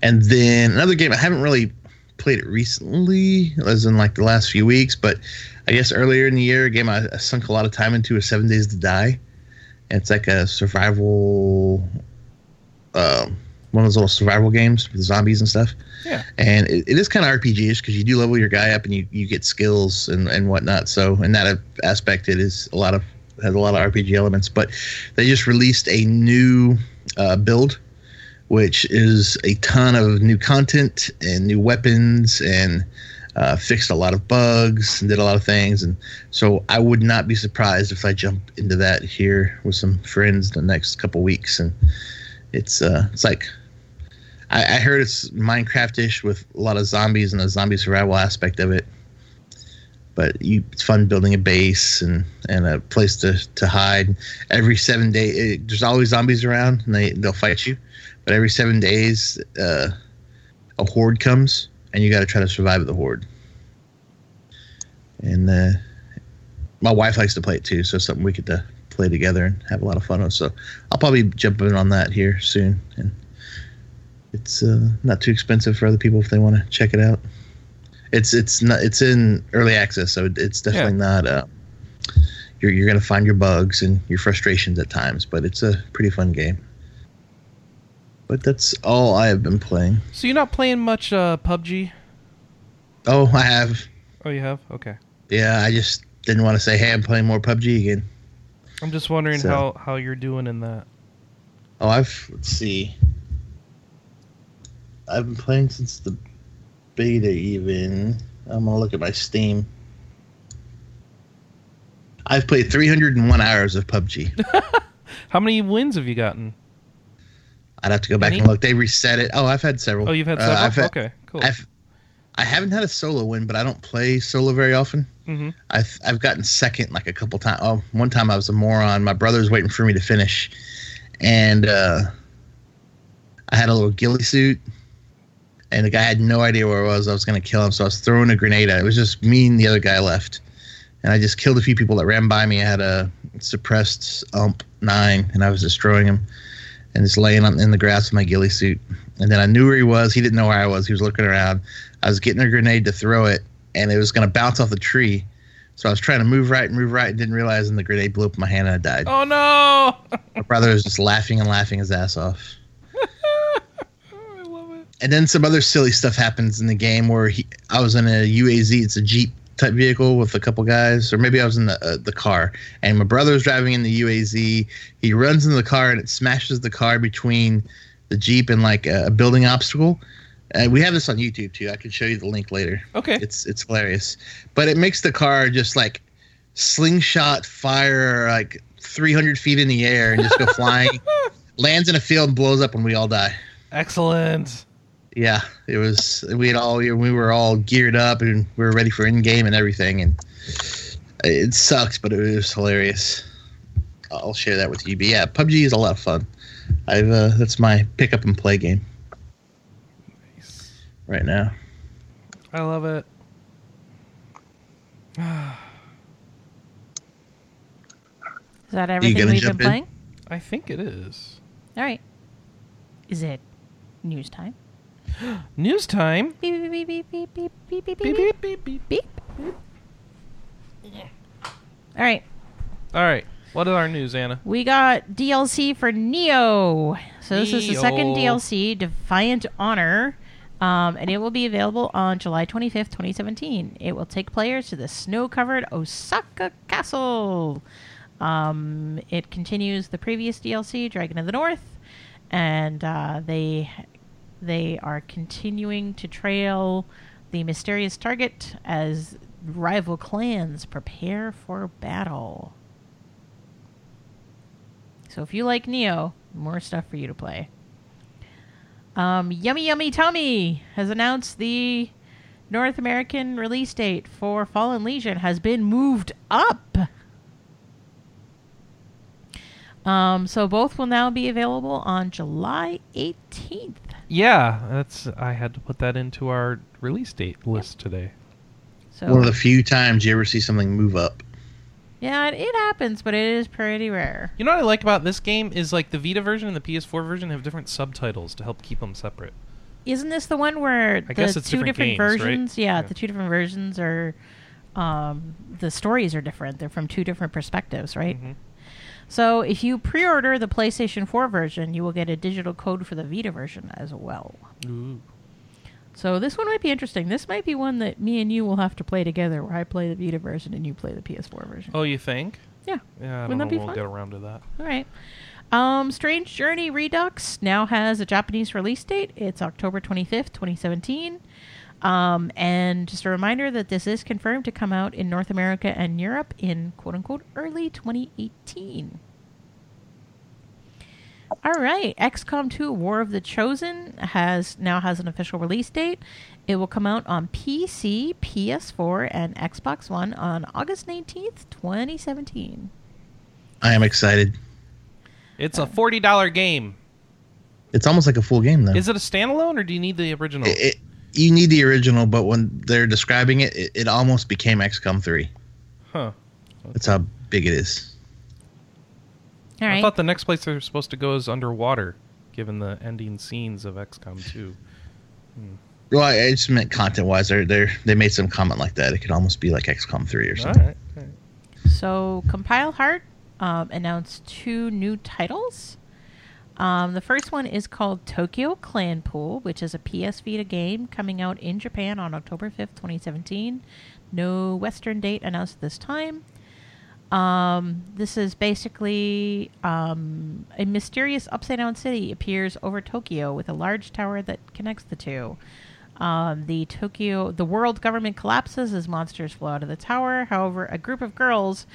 And then another game I haven't really played it recently, as in like the last few weeks, but I guess earlier in the year, a game I, I sunk a lot of time into is Seven Days to Die. And it's like a survival, um, one of those little survival games with zombies and stuff Yeah. and it, it is kind of RPG-ish because you do level your guy up and you, you get skills and, and whatnot. So in that aspect, it is a lot of has a lot of RPG elements. But they just released a new uh, build, which is a ton of new content and new weapons and uh, fixed a lot of bugs and did a lot of things. And so I would not be surprised if I jump into that here with some friends the next couple weeks. And it's uh, it's like I, I heard it's Minecraft-ish with a lot of zombies and the zombie survival aspect of it. But you, it's fun building a base and, and a place to, to hide. Every seven days, there's always zombies around and they they'll fight you. But every seven days, uh, a horde comes and you got to try to survive the horde. And uh, my wife likes to play it too, so it's something we could uh, play together and have a lot of fun with. So I'll probably jump in on that here soon and it's uh, not too expensive for other people if they want to check it out. It's it's not it's in early access, so it's definitely not. Uh, you're you're gonna find your bugs and your frustrations at times, but it's a pretty fun game. But that's all I have been playing. So you're not playing much uh, PUBG? Oh, I have. Oh, you have. Okay. Yeah, I just didn't want to say, hey, I'm playing more PUBG again. I'm just wondering So- how how you're doing in that. Oh, I've let's see. I've been playing since the beta. Even I'm gonna look at my Steam. I've played 301 hours of PUBG. How many wins have you gotten? I'd have to go back Any? and look. They reset it. Oh, I've had several. Oh, you've had Uh, several. I've had, okay, cool. I've I haven't had a solo win, but I don't play solo very often. Mm-hmm. I've I've gotten second like a couple times. Oh, one time I was a moron. My brother's waiting for me to finish, and uh, I had a little ghillie suit, and the guy had no idea where I was. I was going to kill him, so I was throwing a grenade at. It It was just me and the other guy left, and I just killed a few people that ran by me. I had a suppressed ump nine, and I was destroying him, and just laying on, in the grass with my ghillie suit. And then I knew where he was. He didn't know where I was. He was looking around. I was getting a grenade to throw it, and it was going to bounce off the tree. So I was trying to move right, and move right, and didn't realize, and the grenade blew up in my hand, and I died. Oh no! My brother was just laughing and laughing his ass off. I love it. And then some other silly stuff happens in the game where he, I was in a UAZ, it's a Jeep type vehicle with a couple guys, or maybe I was in the uh, the car, and my brother was driving in the UAZ. He runs into the car and it smashes the car between the Jeep and like a, building obstacle. And we have this on YouTube too. I can show you the link later. Okay. It's it's hilarious, but it makes the car just like slingshot fire like 300 feet in the air and just go flying, lands in a field and blows up, and we all die. Excellent. Yeah, it was. We had all we were all geared up and we were ready for in game and everything, and it sucks, but it was hilarious. I'll share that with you. But yeah, PUBG is a lot of fun. I've uh, that's my pick up and play game right now. I love it. Is that everything we've been jump in? playing? I think it is. All right. Is it news time? News time. Beep beep beep beep beep beep beep beep Beep beep beep beep beep. All right. All right. What is our news, Anna? We got DLC for Nioh. So this is the second Nioh. DLC, Defiant Honor, um, and it will be available on July 25th, 2017. It will take players to the snow-covered Osaka Castle. Um, it continues the previous DLC, Dragon of the North, and uh, they they are continuing to trail the mysterious target as rival clans prepare for battle. So if you like Nioh, more stuff for you to play. Um, Yummy Yummy Tummy has announced the North American release date for Fallen Legion has been moved up. Um, so both will now be available on July 18th. Yeah, that's. I had to put that into our release date list today. So One of the few times you ever see something move up. yeah, it, it happens, but it is pretty rare. You know what I like about this game is like the Vita version and the PS4 version have different subtitles to help keep them separate. Isn't this the one where the guess it's two different different, games, right? versions? Yeah, Yeah. the two different versions are um, the stories are different. They're from two different perspectives, right? Mhm. So if you pre-order the PlayStation 4 version, you will get a digital code for the Vita version as well. Ooh. So this one might be interesting. This might be one that me and you will have to play together, where I play the Vita version and you play the PS4 version. Oh, you think? Yeah. Yeah, I Wouldn't that be We'll fun? get around to that. All right. Um, Strange Journey Redux now has a Japanese release date. It's October 25th, 2017. Um, and just a reminder that this is confirmed to come out in North America and Europe in quote unquote early 2018. All right, XCOM 2 War of the Chosen has now has an official release date. It will come out on PC, PS4, and Xbox One on August 19th, 2017. I am excited. It's a forty dollar game. It's almost like a full game though. Is it a standalone or do you need the original? It, it, you need the original, but when they're describing it, it, it almost became XCOM 3. huh. That's how big it is. All I thought the next place they're supposed to go is underwater, given the ending scenes of XCOM 2. Well, I, I just meant content wise. They're, they're, they made some comment like that. It could almost be like XCOM 3 or something. right. all right. So, Compile Heart um, announced two new titles. Um, the first one is called Tokyo Clan Pool, which is a PS Vita game coming out in Japan on October 5th, 2017. No Western date announced at this time. Um, this is basically um, a mysterious upside down city appears over Tokyo with a large tower that connects the two. Um, the Tokyo, the world government collapses as monsters flow out of the tower. However, a group of girls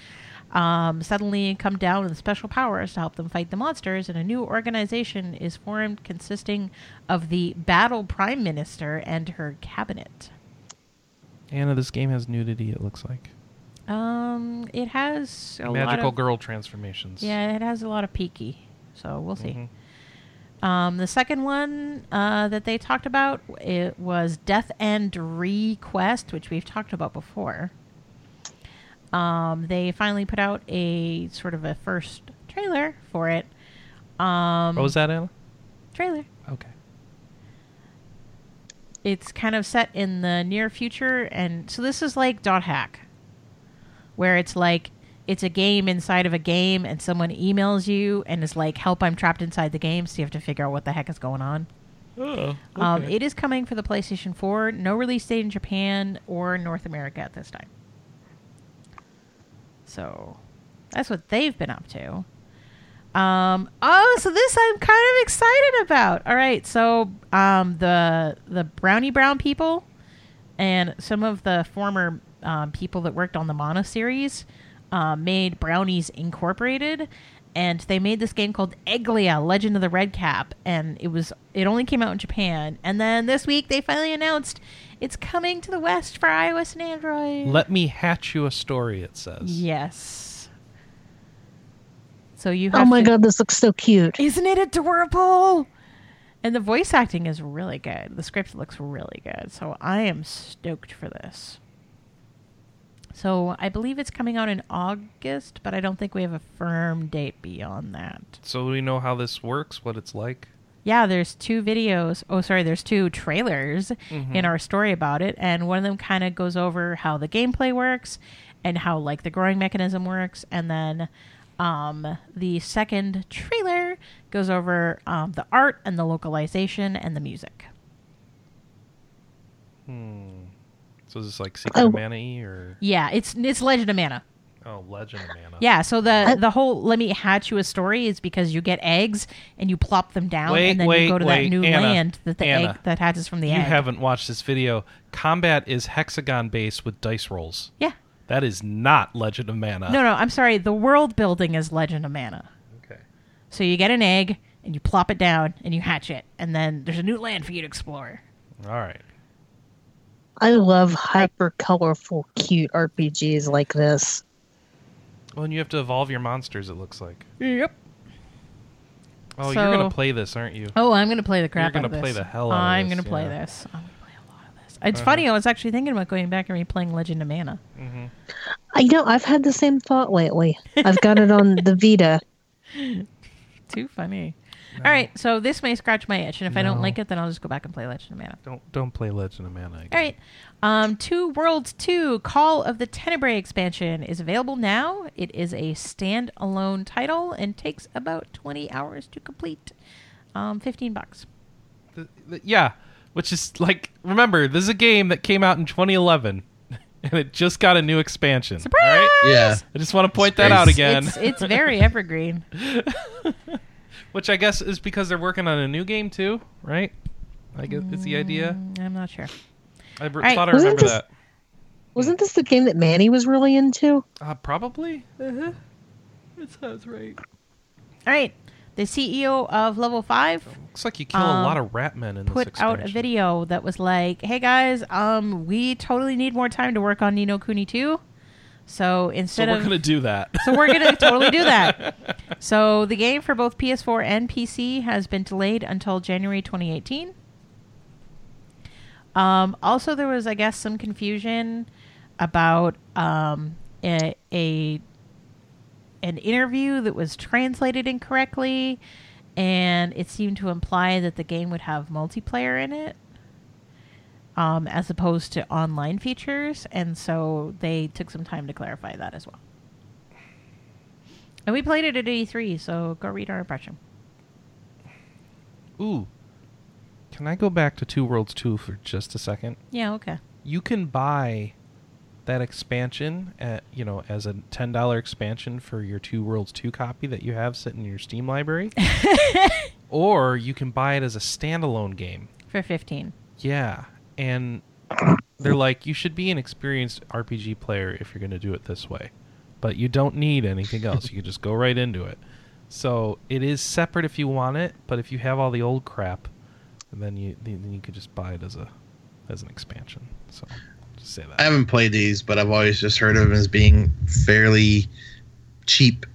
um, suddenly come down with special powers to help them fight the monsters, and a new organization is formed consisting of the Battle Prime Minister and her cabinet. Anna, this game has nudity. It looks like Um, it has a lot magical of, girl transformations. Yeah, it has a lot of peaky. So we'll see. Mhm. Um, the second one uh, that they talked about it was Death End Request, which we've talked about before. Um, they finally put out a sort of a first trailer for it. Um, What was that, Anna? trailer? Okay. It's kind of set in the near future, and so this is like Dot Hack, where it's like it's a game inside of a game, and someone emails you and is like, "Help! I'm trapped inside the game," so you have to figure out what the heck is going on. Oh, Um, it is coming for the PlayStation 4. No release date in Japan or North America at this time. So that's what they've been up to. Um, oh, so this I'm kind of excited about. All right, so um, the the Brownie Brown people and some of the former um, people that worked on the Mana series uh, made Brownies Incorporated, and they made this game called Egglia: Legend of the Red Cap, and it was it only came out in Japan, and then this week they finally announced it's coming to the West for iOS and Android. Let me hatch you a story. It says. yes. So you oh have Oh my to- god, this looks so cute. isn't it adorable? And the voice acting is really good. The script looks really good. So I am stoked for this. So I believe it's coming out in August, but I don't think we have a firm date beyond that. So we know how this works. What it's like. Yeah, there's two videos. Oh, sorry, there's two trailers in our story about it, and one of them kind of goes over how the gameplay works and how like the growing mechanism works, and then um, the second trailer goes over um, the art and the localization and the music. Hmm. So is this like Secret Oh. of Mana or Yeah, it's it's Legend of Mana. Oh Legend of Mana? Yeah, so the the whole let me hatch you a story is because you get eggs and you plop them down, Wait, and then wait, you go to wait, that new Anna, land that the Anna. egg that hatches from the egg. If You egg. haven't watched this video. Combat is hexagon based with dice rolls. yeah. That is not Legend of Mana. No, no, I'm sorry. The world building is Legend of Mana. Okay. So you get an egg and you plop it down and you hatch it, and then there's a new land for you to explore. All right. I love hyper colorful, cute RPGs like this. Well, and you have to evolve your monsters. It looks like. Yep. Oh, So- you're gonna play this, aren't you? Oh, I'm gonna play the crap You're out of gonna this. play the hell out of I'm this, gonna play yeah. this. I'm gonna play a lot of this. It's Uh-huh. funny. I was actually thinking about going back and replaying Legend of Mana. hmm I know I've had the same thought lately. I've got it on the Vita. Too funny. All right, so this may scratch my itch, and if I don't No. like it, then I'll just go back and play Legend of Mana. Don't don't play Legend of Mana. Again. All right. Um, Two Worlds 2 Call of the Tenebrae expansion is available now. It is a standalone title and takes about 20 hours to complete. Um, 15 bucks. Th- th- yeah, which is like remember this is a game that came out in 2011, and it just got a new expansion. Surprise! All right? Yeah. I just want to point that Space. out again. It's, it's very evergreen. Which I guess is because they're working on a new game too, right? I guess is the idea. Mm, I'm not sure. I re- right. thought I Wasn't remember this- that. Wasn't this the game that Manny was really into? Uh, probably. Uh-huh. That sounds right. All right. The CEO of Level 5 Looks like you kill a Um, lot of rat men in put this out a video that was like, "Hey guys, um, we totally need more time to work on Ni no Kuni 2. So instead So we're of gonna do that. So we're gonna totally do that. So the game for both PS4 and PC has been delayed until January 2018. Um, also, there was, I guess, some confusion about um, a, a an interview that was translated incorrectly, and it seemed to imply that the game would have multiplayer in it. Um, as opposed to online features, and so they took some time to clarify that as well. And we played it at E3, so go read our impression. Ooh. Can I go back to Two Worlds 2 for just a second? Yeah, okay. You can buy that expansion at, you know, as a $10 expansion for your Two Worlds 2 copy that you have sitting in your Steam library. or you can buy it as a standalone game. For 15. Yeah. And they're like, you should be an experienced RPG player if you're going to do it this way. But you don't need anything else. you can just go right into it. So it is separate if you want it, but if you have all the old crap, then you then you could just buy it as a as an expansion. So Just say that. I haven't played these, but I've always just heard of them as being fairly cheap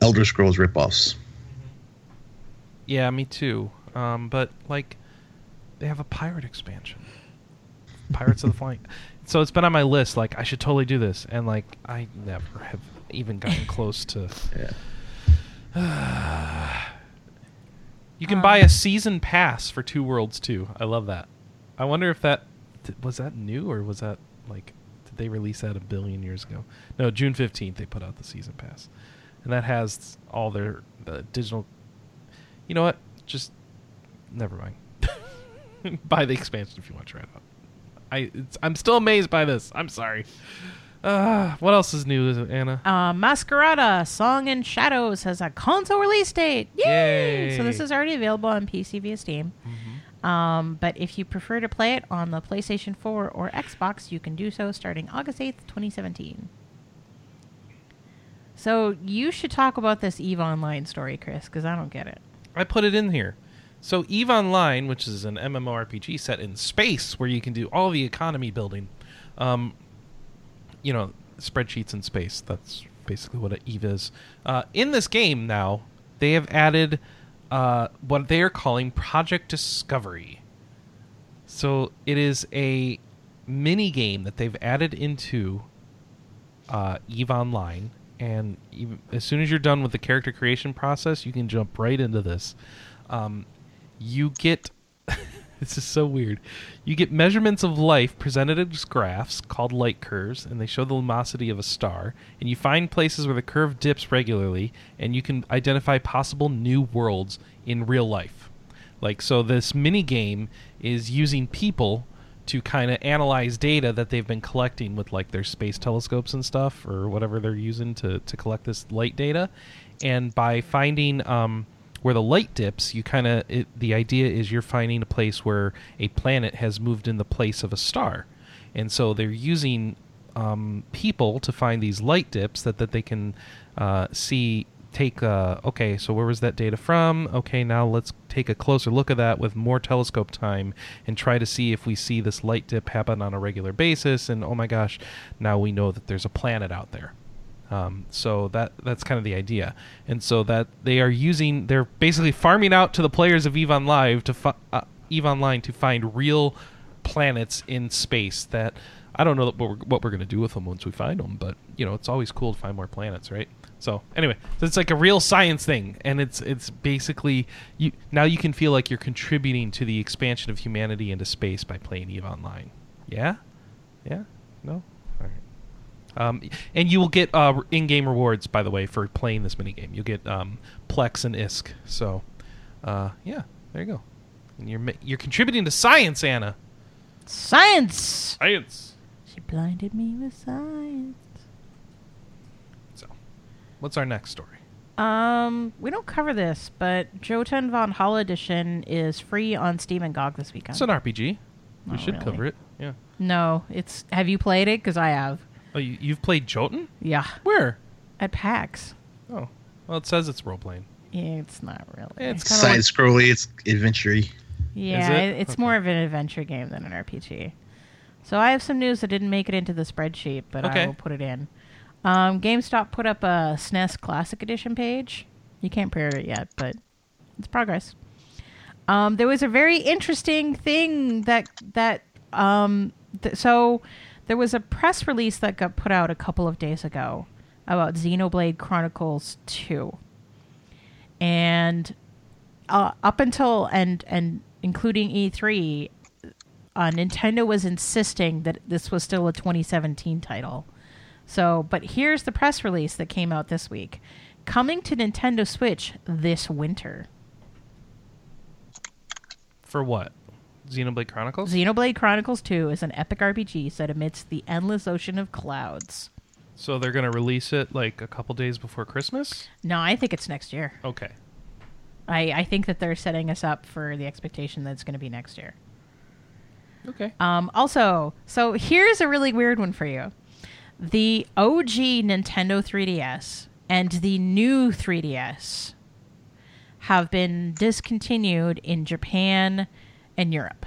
Elder Scrolls ripoffs. Yeah, me too. Um, but like, they have a pirate expansion, Pirates of the Flying. So it's been on my list. Like, I should totally do this, and like, I never have even gotten close to. Yeah. You can uh. buy a season pass for Two Worlds too. I love that. I wonder if that was that new or was that like did they release that a billion years ago? No, June fifteenth they put out the season pass, and that has all their the digital. You know what? Just never mind. buy the expansion if you want to try it out. I it's, I'm still amazed by this. I'm sorry. Uh, what else is new, Anna? Uh, Masquerada Song in Shadows has a console release date. Yay! So this is already available on PC via Steam. Um, but if you prefer to play it on the PlayStation 4 or Xbox, you can do so starting August 8th, 2017. So you should talk about this EVE Online story, Chris, because I don't get it. I put it in here. So Eve Online, which is an MMORPG set in space where you can do all the economy building, um, you know, spreadsheets in space. That's basically what Eve is. Uh, in this game now, they have added uh, what they are calling Project Discovery. So it is a mini game that they've added into uh, Eve Online, and as soon as you're done with the character creation process, you can jump right into this. Um, you get this is so weird. You get measurements of life presented as graphs called light curves, and they show the luminosity of a star. And you find places where the curve dips regularly, and you can identify possible new worlds in real life. Like so, this mini game is using people to kind of analyze data that they've been collecting with like their space telescopes and stuff, or whatever they're using to to collect this light data. And by finding um, where the light dips, you kind of the idea is you're finding a place where a planet has moved in the place of a star, and so they're using um, people to find these light dips that that they can uh, see. Take uh, okay, so where was that data from? Okay, now let's take a closer look at that with more telescope time and try to see if we see this light dip happen on a regular basis. And oh my gosh, now we know that there's a planet out there. Um, so that that's kind of the idea, and so that they are using they're basically farming out to the players of Eve on Live to fi- uh, Eve Online to find real planets in space that I don't know what we're, what we're going to do with them once we find them, but you know it's always cool to find more planets, right? So anyway, so it's like a real science thing, and it's it's basically you now you can feel like you're contributing to the expansion of humanity into space by playing Eve Online. Yeah, yeah, no. Um, and you will get uh, in-game rewards, by the way, for playing this minigame. You'll get um, Plex and ISK. So, uh, yeah, there you go. And you're you're contributing to science, Anna. Science! Science. She blinded me with science. So, what's our next story? Um, we don't cover this, but Jotun Valhalla Edition is free on Steam and GOG this weekend. It's an RPG. We Oh, should really? cover it. Yeah. no, it's. Have you played it? Because I have. Oh, you, you've played Jotun? Yeah, Where? at PAX. Oh, well, it says it's role playing. Yeah, it's not really. It's kind of Side like scrolly, it's adventure Yeah, it? it- it's Okay. more of an adventure game than an RPG. So I have some news that didn't make it into the spreadsheet, but Okay. I will put it in. Um, GameStop put up a SNES Classic Edition page. You can't pre-order it yet, but it's progress. Um, there was a very interesting thing that that um, th- so there was a press release that got put out a couple of days ago about Xenoblade Chronicles Two, and uh, up until and and including E3, uh, Nintendo was insisting that this was still a 2017 title. So, but here's the press release that came out this week, coming to Nintendo Switch this winter. for what? Xenoblade Chronicles. Xenoblade Chronicles 2 is an epic RPG set amidst the endless ocean of clouds. so they're gonna release it like a couple days before Christmas. No, I think it's next year. Okay. I, I think that they're setting us up for the expectation that it's going to be next year. Okay. Um, also, so here's a really weird one for you. The OG Nintendo 3DS and the new 3DS have been discontinued in Japan and Europe.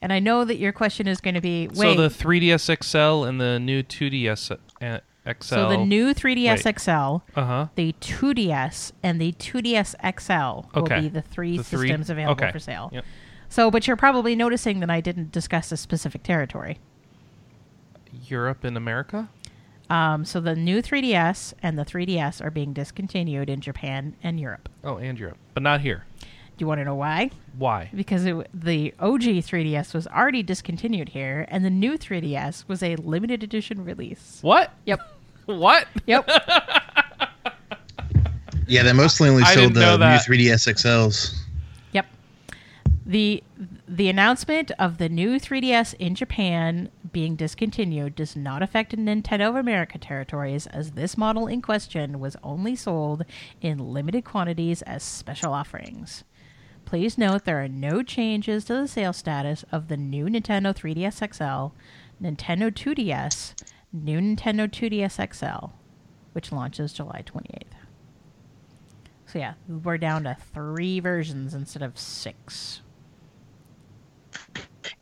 And I know that your question is going to be wait. So the 3DS XL and the new 2DS uh, XL. so the new 3DS Wait. XL, Uh huh. the 2DS, and the 2DS XL will be the three The three- systems available okay. for sale. Yep. So, but you're probably noticing that I didn't discuss a specific territory. Europe and America. Um, so the new 3DS and the 3DS are being discontinued in Japan and Europe. Oh, and Europe, but not here. Do you want to know why? Why? Because it, the OG 3DS was already discontinued here, and the new 3DS was a limited edition release. What? Yep. What? Yep. Yeah, they mostly only I sold didn't know the new 3DS XLs. Yep. The the announcement of the new 3DS in Japan being discontinued does not affect Nintendo of America territories as this model in question was only sold in limited quantities as special offerings. Please note there are no changes to the sales status of the new Nintendo 3DS XL, Nintendo 2DS, new Nintendo 2DS XL, which launches July 28th. So yeah, we're down to three versions instead of six.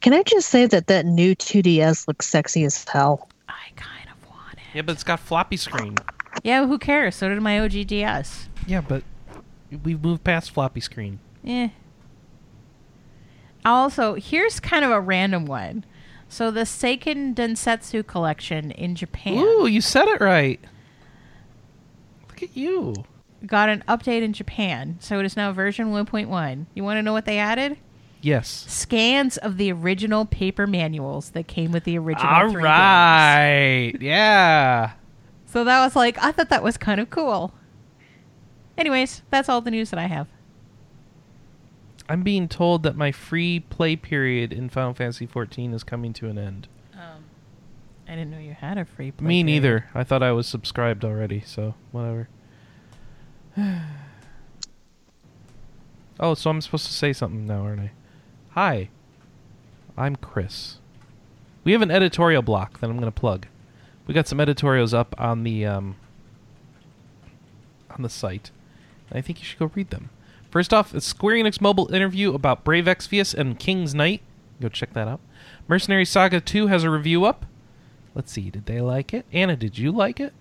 Can I just say that that new 2DS looks sexy as hell? I kind of want it. Yeah, but it's got floppy screen. Yeah, who cares? So did my OG DS. Yeah, but we've moved past floppy screen. Eh. Also, here's kind of a random one. So the Seiken Densetsu collection in Japan Ooh, you said it right. Look at you. got an update in Japan, so it is now version 1.1. You want to know what they added? Yes. Scans of the original paper manuals that came with the original. All three games. Yeah. So that was like, I thought that was kind of cool. Anyways, that's all the news that I have. I'm being told that my free play period in Final Fantasy 14 is coming to an end. I didn't know you had a free. Play period. Me period. neither. I thought I was subscribed already, so whatever. oh, so I'm supposed to say something now, aren't I? Hi. I'm Chris. We have an editorial block that I'm going to plug. We got some editorials up on the um, on the site. And I think you should go read them. First off, a Square Enix mobile interview about Brave Exvius and King's Knight. Go check that out. Mercenary Saga 2 has a review up. Let's see, did they like it? Anna, did you like it?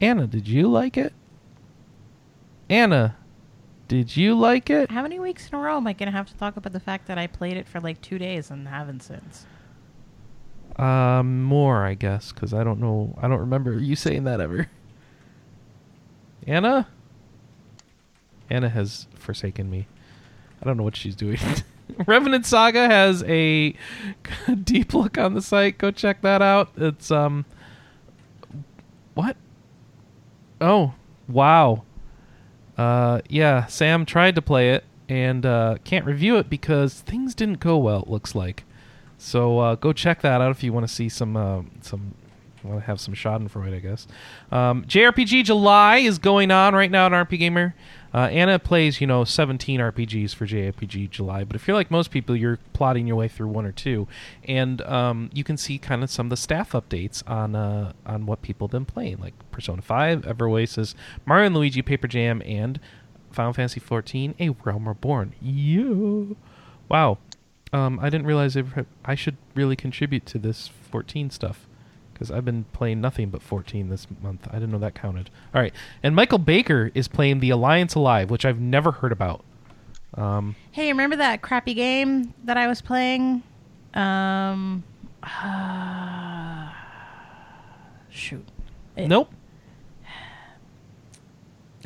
Anna, did you like it? Anna, did you like it? How many weeks in a row am I going to have to talk about the fact that I played it for like two days and haven't since? Um, more, I guess, because I don't know. I don't remember you saying that ever. Anna? Anna has forsaken me. I don't know what she's doing. Revenant Saga has a deep look on the site. Go check that out. It's um what? Oh, wow. Uh yeah, Sam tried to play it and uh can't review it because things didn't go well, it looks like. So uh, go check that out if you want to see some uh, some want to have some Schadenfreude, I guess. Um, JRPG July is going on right now at RP Gamer. Uh, Anna plays, you know, 17 RPGs for JRPG July, but if you're like most people, you're plotting your way through one or two, and um, you can see kind of some of the staff updates on uh, on what people have been playing, like Persona 5, Ever Oasis, Mario and Luigi Paper Jam, and Final Fantasy 14, A Realm Reborn. Yeah. Wow. Um, I didn't realize I should really contribute to this 14 stuff because I've been playing nothing but 14 this month. I didn't know that counted. All right, and Michael Baker is playing the Alliance Alive, which I've never heard about. Um, Hey, remember that crappy game that I was playing? Um, shoot. It- nope.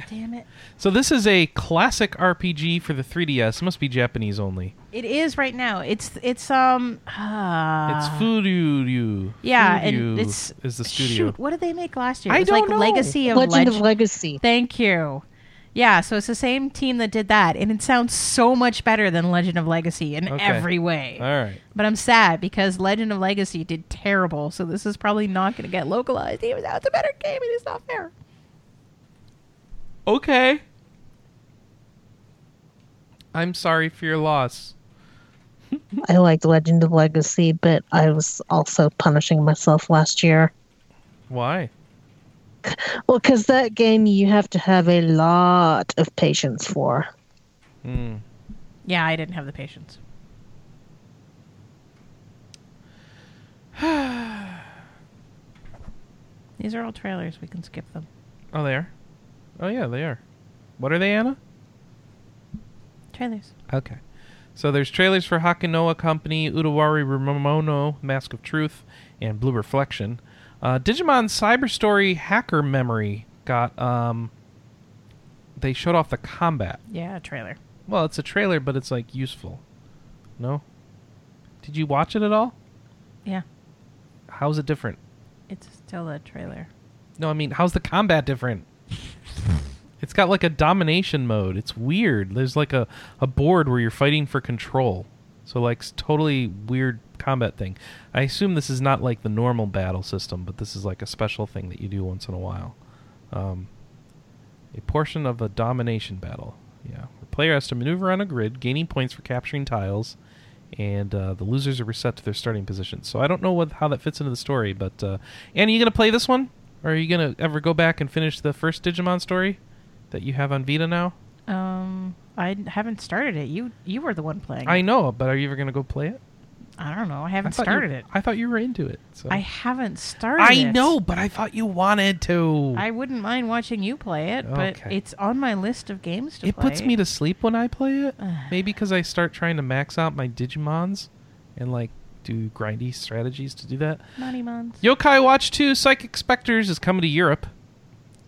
Damn it. So this is a classic RPG for the 3DS. It must be Japanese only. It is right now. It's it's um. it's Uh, Yeah, Furyu and it's is the studio. Shoot, what did they make last year? I It was don't like know. Legacy of Legend Leg- of Legacy. Thank you. Yeah, so it's the same team that did that, and it sounds so much better than Legend of Legacy in Okay. every way. All right. But I'm sad because Legend of Legacy did terrible, so this is probably not going to get localized. Even though it's a better game, it is not fair. Okay. I'm sorry for your loss. I liked Legend of Legacy, but I was also punishing myself last year. Why? Well, because that game you have to have a lot of patience for. Mm. Yeah, I didn't have the patience. These are all trailers. We can skip them. Oh, they are? Oh, yeah, they are. What are they, Anna? Trailers. Okay. So there's trailers for Hakanoa Company, Utawarerumono, Mask of Truth, and Blue Reflection. Uh, Digimon Cyber Story Hacker Memory got um. They showed off the combat. Yeah, a trailer. Well, it's a trailer, but it's like useful. No. Did you watch it at all? Yeah, How's it different? it's still a trailer. No, I mean, how's the combat different? it's got like a domination mode. It's weird. There's like a, a board where you're fighting for control. So, like, totally weird combat thing. I assume this is not like the normal battle system, but this is like a special thing that you do once in a while. Um, a portion of a domination battle. Yeah. The player has to maneuver on a grid, gaining points for capturing tiles, and uh, the losers are reset to their starting position. So I don't know what how that fits into the story, but uh, Annie, you gonna play this one, or are you gonna ever go back and finish the first Digimon story that you have on Vita now? Um, I haven't started it. You you were the one playing. I it. know, but are you ever gonna go play it? I don't know. I I haven't you- started it. I thought you were into it. So. I haven't started. I it. know, but I thought you wanted to. I wouldn't mind watching you play it, but it's on my list of games to play. it play. puts me to sleep when I play it. Maybe because I start trying to max out my Digimons and like do grindy strategies to do that. Moneymons. Yokai Watch 2 Psychic Specters is coming to Europe.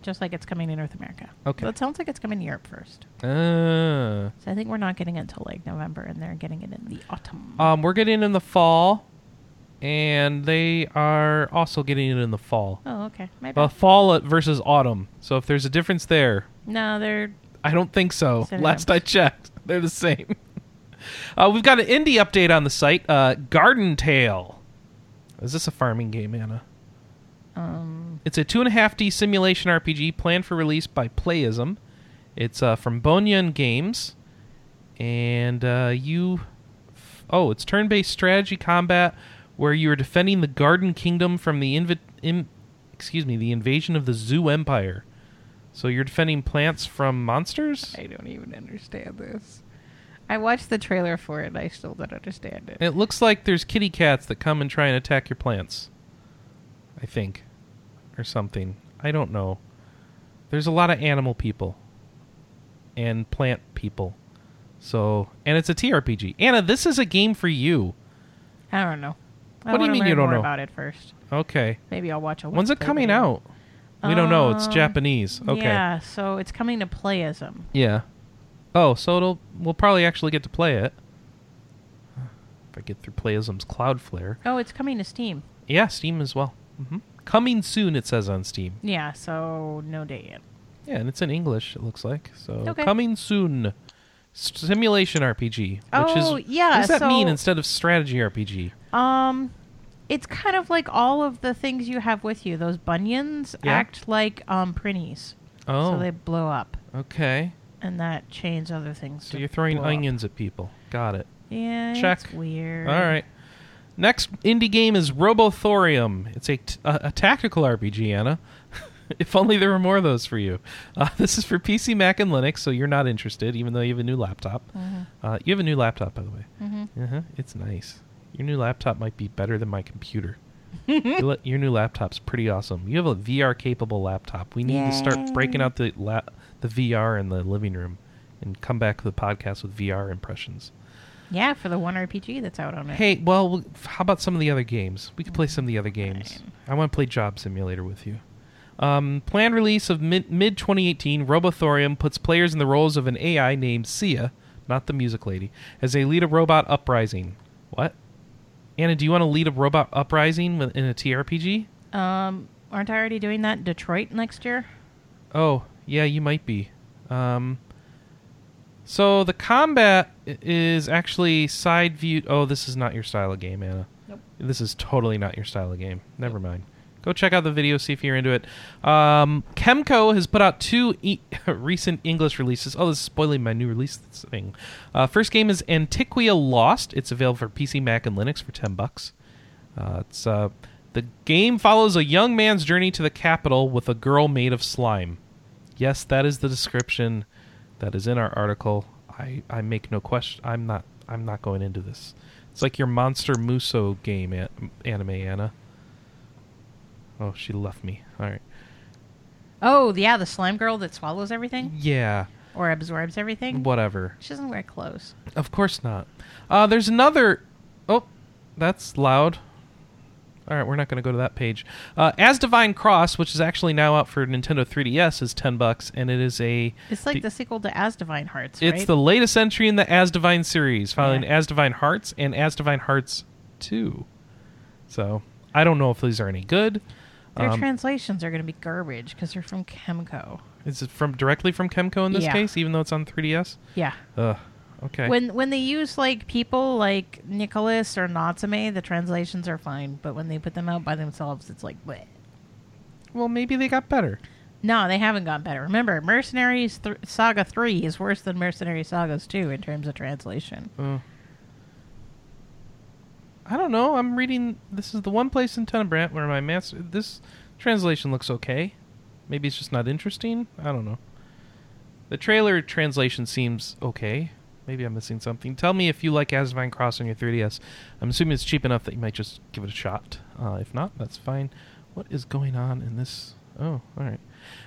Just like it's coming to North America. Okay. So it sounds like it's coming to Europe first. Uh, So I think we're not getting it until like November, and they're getting it in the autumn. um, we're getting it in the fall, and they are also getting it in the fall. oh, okay. Maybe. Well, fall versus autumn. So if there's a difference there, no, they're I don't think so. Synonyms. Last I checked, they're the same. uh, we've got an indie update on the site. Uh, Garden Tale. Is this a farming game, Anna? um. It's a two and a half D simulation RPG planned for release by Playism. It's uh, from Bonyan Games, and uh, you. Oh, it's turn-based strategy combat where you are defending the Garden Kingdom from the inv- in, excuse me, the invasion of the Zoo Empire. So you're defending plants from monsters. I don't even understand this. I watched the trailer for it. and I still don't understand it. It looks like there's kitty cats that come and try and attack your plants. I think. Or something. I don't know. There's a lot of animal people. And plant people. So, and it's a TRPG. Anna, this is a game for you. I don't know. I What do you mean you don't know? about it first. Okay. Maybe I'll watch a. When's it coming video. out? We don't know. It's Um, Japanese. Okay. Yeah, so it's coming to Playism. Yeah. Oh, so it'll we'll probably actually get to play it. If I get through Playism's Cloudflare. Oh, it's coming to Steam. Yeah, Steam as well. hmm Coming soon, it says on Steam. Yeah, so no date yet. Yeah, and it's in English. It looks like so. Okay. Coming soon, simulation RPG. Which Oh, is yeah, What does that mean instead of strategy RPG? Um, it's kind of like all of the things you have with you. Those bunions Yeah. act like um printies, Oh, so they blow up, okay. and that chains other things. So you're throwing blow up. onions at people. Got it. Yeah, Check. it's weird. All right. Next indie game is Robothorium. It's a, t- a, a tactical RPG, Anna. if only there were more of those for you. Uh, this is for PC, Mac, and Linux, so you're not interested, even though you have a new laptop. Mhm. Uh, you have a new laptop, by the way. Mhm. Uh-huh. It's nice. Your new laptop might be better than my computer. your, your new laptop's pretty awesome. You have a VR capable laptop. We need to start breaking out the la- the VR in the living room and come back to the podcast with VR impressions. Yeah, for the one RPG that's out on it. Hey, well, how about some of the other games? We could play some of the other games. Fine. I want to play Job Simulator with you. Um, planned release of mid 2018, Robothorium puts players in the roles of an AI named Sia, not the music lady, as they lead a robot uprising. What? Anna, do you want to lead a robot uprising in a TRPG? Um, aren't I already doing that in Detroit next year? Oh, yeah, you might be. Um, so the combat is actually side viewed. Oh, this is not your style of game, Anna. Nope. This is totally not your style of game. Never mind. Go check out the video, see if you're into it. Um, Chemco has put out two e- recent English releases. Oh, this is spoiling my new release thing. Uh, first game is Antiquia Lost. It's available for PC, Mac, and Linux for ten bucks. Uh, it's uh, the game follows a young man's journey to the capital with a girl made of slime. Yes, that is the description that is in our article. I, I make no question. I'm not I'm not going into this. It's like your Monster Muso game anime, Anna. Oh, she left me. All right. Oh, yeah, the slime girl that swallows everything Yeah. or absorbs everything. Whatever. She doesn't wear clothes. Of course not. Uh, there's another. Oh, that's loud. All right, we're not going to go to that page. Uh, Asdivine Cross, which is actually now out for Nintendo 3DS, is ten bucks, and it is a. It's like the- the sequel to Asdivine Hearts, It's the latest entry in the Asdivine series, following Yeah. Asdivine Hearts and Asdivine Hearts Two. So I don't know if these are any good. Their Um, translations are going to be garbage because they're from Chemco. is it from directly from Chemco in this Yeah. case, even though it's on 3DS? Yeah. Ugh. Okay. When when they use like people like Nicalis or Natsume, the translations are fine. But when they put them out by themselves, it's like, bleh. well, maybe they got better. no, they haven't gotten better. Remember, Mercenaries th- Saga Three is worse than Mercenary Sagas Two in terms of translation. Uh, I don't know. I'm reading. This is the one place in Tenebrant where my master. This translation looks okay. Maybe it's just not interesting. I don't know. The trailer translation seems okay. Maybe I'm missing something. Tell me if you like Asdivine Cross on your 3DS. I'm assuming it's cheap enough that you might just give it a shot. Uh, if not, that's fine. What is going on in this? Oh, all right.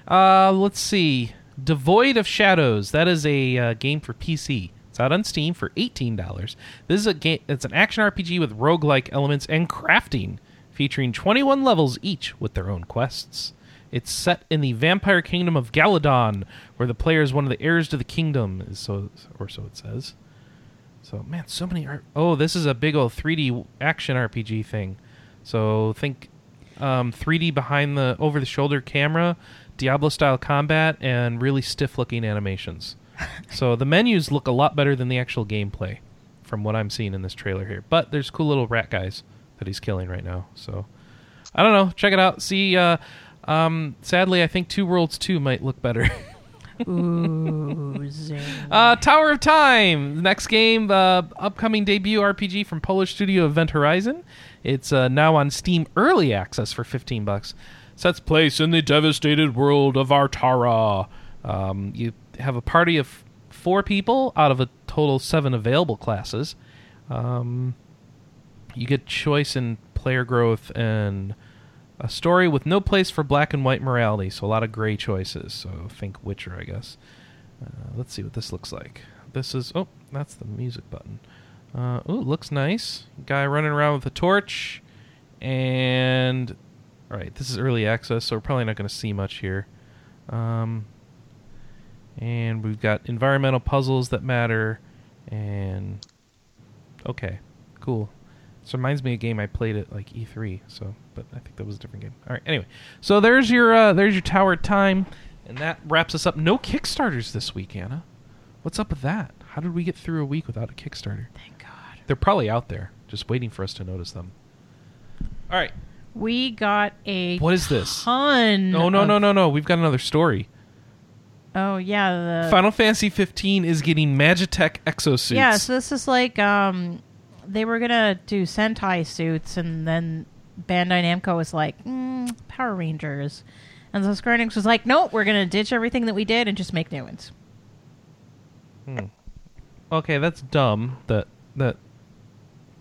Uh, let's see. Devoid of Shadows. That is a uh, game for PC. It's out on Steam for eighteen dollars. This is a game. It's an action RPG with roguelike elements and crafting, featuring twenty-one levels each with their own quests. It's set in the vampire kingdom of Galadon, where the player is one of the heirs to the kingdom, is so or so it says. So man, so many. Art- oh, this is a big old 3D action RPG thing. So think um, 3D behind the over the shoulder camera, Diablo style combat, and really stiff looking animations. so the menus look a lot better than the actual gameplay, from what I'm seeing in this trailer here. But there's cool little rat guys that he's killing right now. So I don't know. Check it out. See. Uh, um, sadly, I think Two Worlds 2 might look better. Ooh, zing. Uh, Tower of Time, the next game, uh, upcoming debut RPG from Polish studio Event Horizon. It's uh, now on Steam Early Access for 15 bucks. Sets place in the devastated world of Artara. Um, you have a party of four people out of a total seven available classes. Um, you get choice in player growth and a story with no place for black and white morality, so a lot of gray choices. So think Witcher, I guess. Uh, let's see what this looks like. This is oh, that's the music button. Uh, oh, looks nice. Guy running around with a torch, and all right, this is early access, so we're probably not going to see much here. Um, and we've got environmental puzzles that matter, and okay, cool. This reminds me of a game I played at like E3, so but I think that was a different game. All right, anyway, so there's your uh, there's your Tower Time, and that wraps us up. No Kickstarters this week, Anna. What's up with that? How did we get through a week without a Kickstarter? Thank God. They're probably out there, just waiting for us to notice them. All right, We got a what is this? ton. No, no, no, no, no. We've got another story. Oh yeah, the Final Fantasy 15 is getting Magitech exosuits. Yeah, so this is like um, they were gonna do Sentai suits, and then Bandai Namco was like, mm, Power Rangers, and so Square Enix was like, nope, we're gonna ditch everything that we did and just make new ones. Hmm. Okay, that's dumb that that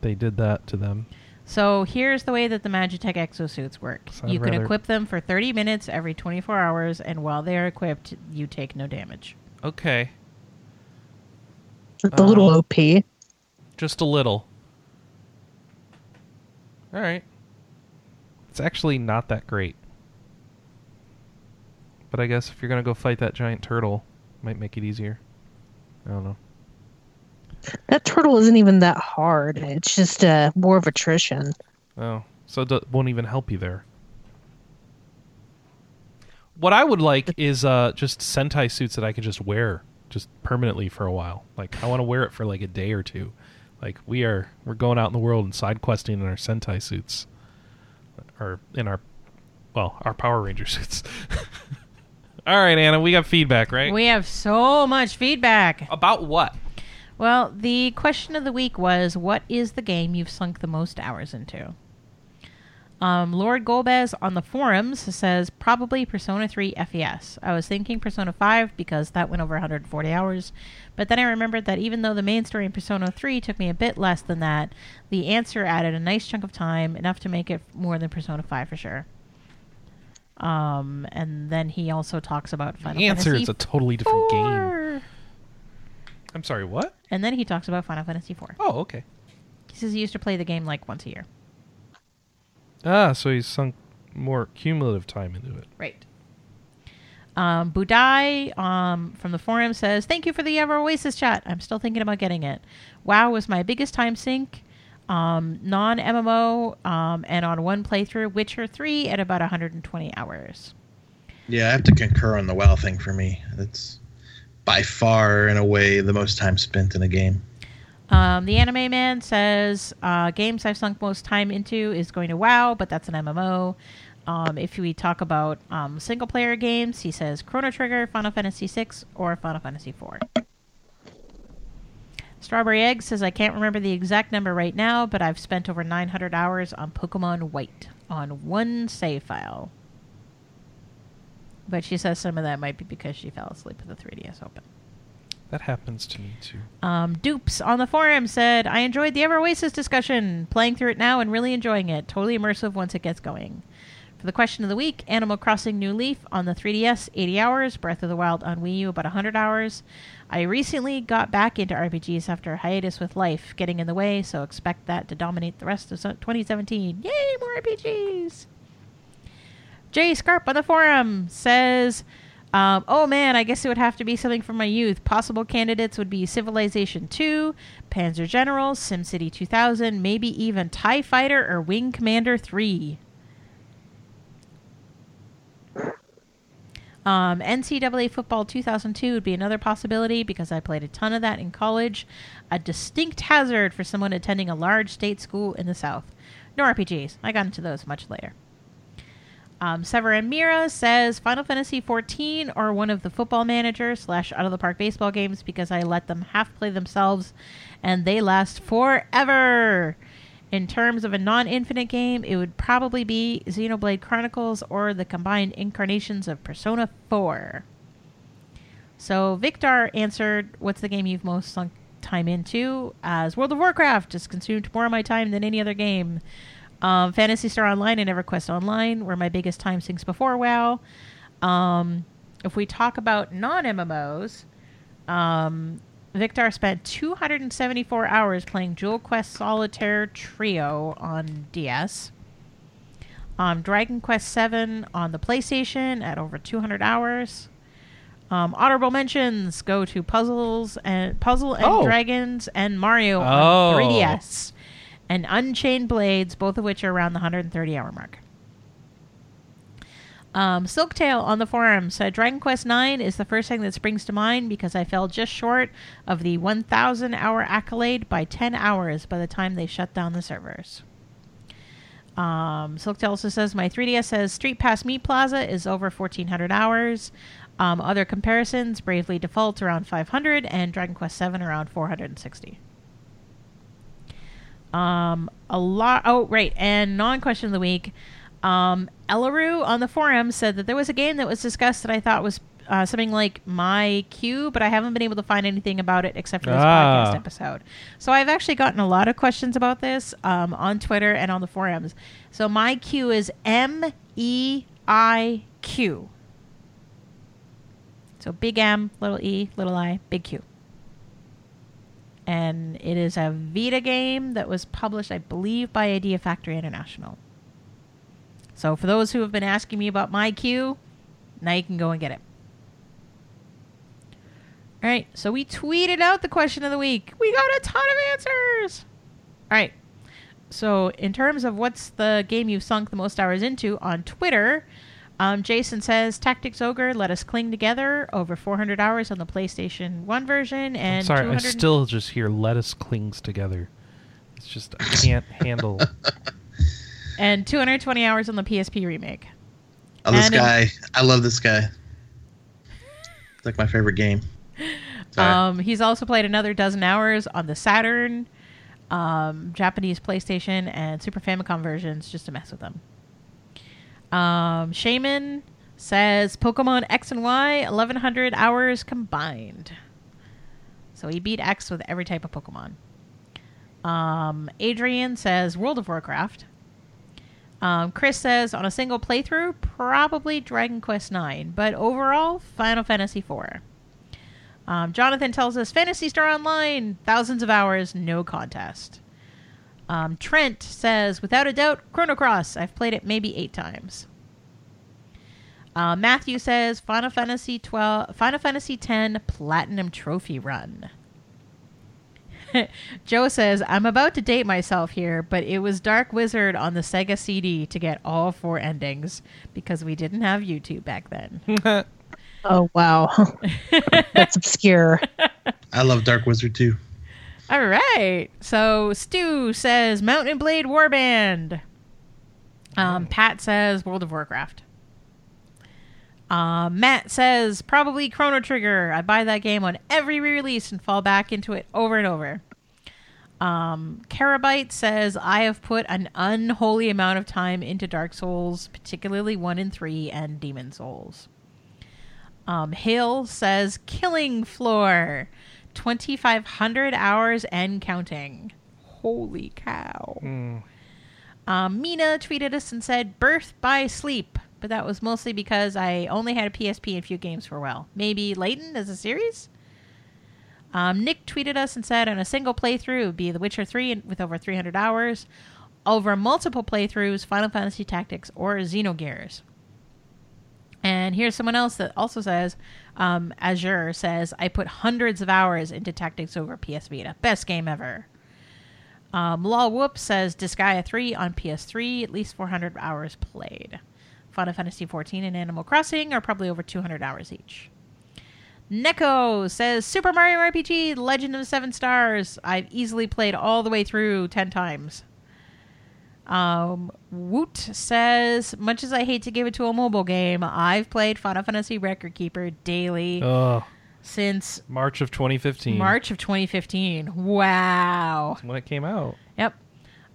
they did that to them. So here's the way that the Magitech exosuits work. So I'd you can rather- equip them for 30 minutes every 24 hours, and while they are equipped, you take no damage. Okay, The little Uh, OP. just a little. All right. It's actually not that great. But I guess if you're going to go fight that giant turtle, might make it easier. I don't know. That turtle isn't even that hard. It's just uh, more of attrition. Oh, so it won't even help you there. What I would like is uh, just Sentai suits that I could just wear just permanently for a while. Like I want to wear it for like a day or two. Like we are, we're going out in the world and side questing in our Sentai suits, or in our, well, our Power Ranger suits. All right, Anna, we got feedback, right? We have so much feedback. About what? Well, the question of the week was what is the game you've sunk the most hours into? Um, Lord Golbez on the forums says probably Persona 3 FES. I was thinking Persona 5 because that went over 140 hours, but then I remembered that even though the main story in Persona 3 took me a bit less than that, the answer added a nice chunk of time, enough to make it more than Persona 5 for sure. Um, and then he also talks about Final The answer Fantasy is a totally different game. I'm sorry, what? And then he talks about Final Fantasy 4. Oh, okay. He says he used to play the game like once a year. Ah, so he's sunk more cumulative time into it. Right. Um, Budai um, from the forum says, Thank you for the Ever Oasis chat. I'm still thinking about getting it. WoW was my biggest time sink, um, non MMO, um, and on one playthrough, Witcher 3 at about 120 hours. Yeah, I have to concur on the WoW thing for me. That's by far, in a way, the most time spent in a game. Um, the Anime Man says, uh, Games I've sunk most time into is going to WoW, but that's an MMO. Um, if we talk about um, single player games, he says Chrono Trigger, Final Fantasy VI, or Final Fantasy IV. Strawberry Egg says, I can't remember the exact number right now, but I've spent over 900 hours on Pokemon White on one save file. But she says some of that might be because she fell asleep with the 3DS open. That happens to me too. Um, Dupes on the forum said, I enjoyed the Ever Oasis discussion, playing through it now and really enjoying it. Totally immersive once it gets going. For the question of the week, Animal Crossing New Leaf on the 3DS, 80 hours. Breath of the Wild on Wii U, about 100 hours. I recently got back into RPGs after a hiatus with life getting in the way, so expect that to dominate the rest of 2017. Yay, more RPGs! Jay Scarp on the forum says, um, "Oh man, I guess it would have to be something from my youth. Possible candidates would be Civilization 2, Panzer General, SimCity 2000, maybe even Tie Fighter or Wing Commander 3." Um, NCAA football 2002 would be another possibility because I played a ton of that in college. A distinct hazard for someone attending a large state school in the South. No RPGs. I got into those much later. Um, Severin Mira says Final Fantasy 14 or one of the football manager slash out of the park baseball games because I let them half play themselves and they last forever. In terms of a non infinite game, it would probably be Xenoblade Chronicles or the combined incarnations of Persona 4. So Victor answered, What's the game you've most sunk time into? As World of Warcraft has consumed more of my time than any other game. Um, Phantasy Star Online and EverQuest Online were my biggest time sinks before WoW. Um, if we talk about non MMOs, um, Victor spent 274 hours playing Jewel Quest Solitaire Trio on DS. Um, Dragon Quest VII on the PlayStation at over 200 hours. Um, honorable mentions go to Puzzles and Puzzle and Oh. Dragons and Mario Oh. on 3DS, and Unchained Blades, both of which are around the 130 hour mark. Um, Silktail on the forum said Dragon Quest IX is the first thing that springs to mind because I fell just short of the 1,000 hour accolade by 10 hours by the time they shut down the servers. Um, Silktail also says my 3DS says Street Pass Mii Plaza is over 1,400 hours. Um, other comparisons Bravely Default around 500 and Dragon Quest VII around 460. Um, a lot. Oh, right. And non question of the week. Um, Elaru on the forum said that there was a game that was discussed that I thought was uh, something like My Q, but I haven't been able to find anything about it except for this Ah. podcast episode. So I've actually gotten a lot of questions about this um, on Twitter and on the forums. So MeiQ is M E I Q. So big M, little E, little I, big Q. And it is a Vita game that was published, I believe, by Idea Factory International. So for those who have been asking me about my queue, now you can go and get it. All right, so we tweeted out the question of the week. We got a ton of answers. All right. So in terms of what's the game you've sunk the most hours into on Twitter, um, Jason says Tactics Ogre Let Us Cling Together over 400 hours on the PlayStation 1 version and I'm sorry, I still just hear lettuce clings together. It's just I can't handle. and 220 hours on the PSP remake. Oh, this And in- guy. I love this guy. It's like my favorite game. Um, he's also played another dozen hours on the Saturn, um, Japanese PlayStation, and Super Famicom versions just to mess with them. Um, Shaman says Pokemon X and Y, 1100 hours combined. So he beat X with every type of Pokemon. Um, Adrian says World of Warcraft. Um, Chris says on a single playthrough, probably Dragon Quest IX, but overall, Final Fantasy IV. Um, Jonathan tells us Phantasy Star Online, thousands of hours, no contest. Um, Trent says, without a doubt, Chrono Cross. I've played it maybe eight times. Uh, Matthew says Final Fantasy 12, Final Fantasy 10 Platinum Trophy Run. Joe says, I'm about to date myself here, but it was Dark Wizard on the Sega CD to get all four endings because we didn't have YouTube back then. Oh wow, that's obscure. I love Dark Wizard too. All right. So Stu says Mount & Blade Warband. Um, Pat says World of Warcraft. Uh, Matt says probably Chrono Trigger. I buy that game on every re-release and fall back into it over and over. Um, Carabyte says I have put an unholy amount of time into Dark Souls, particularly one and three, and Demon's Souls. Um, Hill says Killing Floor, twenty five hundred hours and counting. Holy cow! Mm. Um, Mina tweeted us and said, Birth by Sleep. But that was mostly because I only had a PSP and few games for a while. Maybe Layton as a series? Um, Nick tweeted us and said, on a single playthrough, it would be The Witcher 3 with over 300 hours. Over multiple playthroughs, Final Fantasy Tactics or Xenogears. And here's someone else that also says, um, Azure says, I put hundreds of hours into Tactics over PS Vita. Best game ever. Um, Law Whoop says Disgaea 3 on PS3, at least 400 hours played. Final Fantasy 14 and Animal Crossing are probably over 200 hours each. Neko says Super Mario RPG Legend of the Seven Stars. I've easily played all the way through 10 times. Um, Woot says, much as I hate to give it to a mobile game, I've played Final Fantasy Record Keeper daily since March of 2015. March of 2015. Wow. when it came out. Yep.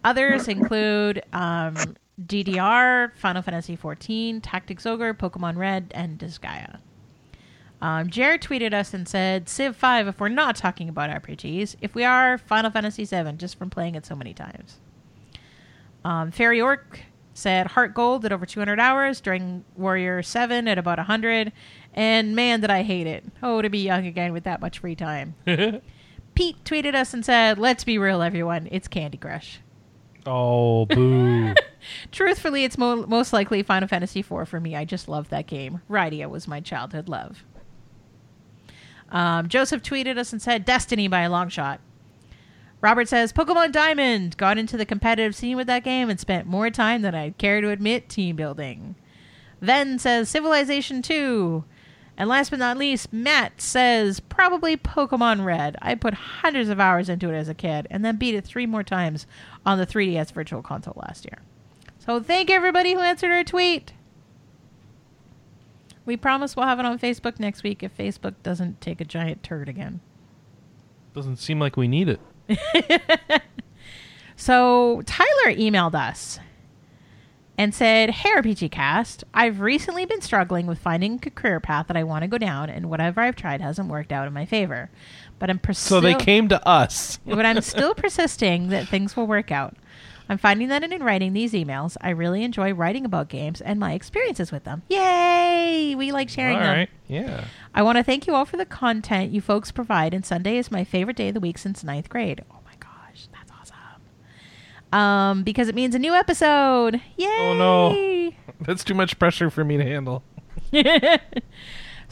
Others include um, DDR, Final Fantasy XIV, Tactics Ogre, Pokemon Red, and Disgaea. Um, Jared tweeted us and said, Civ 5 if we're not talking about RPGs. If we are, Final Fantasy 7, just from playing it so many times. Um, Fairy Orc said Heart Gold at over 200 hours, Dragon Warrior 7 at about 100, and man, did I hate it. Oh, to be young again with that much free time. Pete tweeted us and said, Let's be real, everyone. It's Candy Crush. Oh, boo. Truthfully, it's mo- most likely Final Fantasy IV for me. I just love that game. Rydia was my childhood love. Um, Joseph tweeted us and said, Destiny by a long shot. Robert says, Pokemon Diamond got into the competitive scene with that game and spent more time than I'd care to admit team building. Then says, Civilization 2. And last but not least, Matt says, probably Pokemon Red. I put hundreds of hours into it as a kid and then beat it three more times on the 3DS Virtual Console last year. So thank everybody who answered our tweet. We promise we'll have it on Facebook next week if Facebook doesn't take a giant turd again. Doesn't seem like we need it. So Tyler emailed us and said, Hey, RPG Cast, I've recently been struggling with finding a career path that I want to go down, and whatever I've tried hasn't worked out in my favor. But I'm pers- So they came to us. but I'm still persisting that things will work out. I'm finding that in writing these emails, I really enjoy writing about games and my experiences with them. Yay! We like sharing All them. right. Yeah. I want to thank you all for the content you folks provide, and Sunday is my favorite day of the week since ninth grade. Oh my gosh, that's awesome. Um, because it means a new episode. Yay! Oh, no. That's too much pressure for me to handle.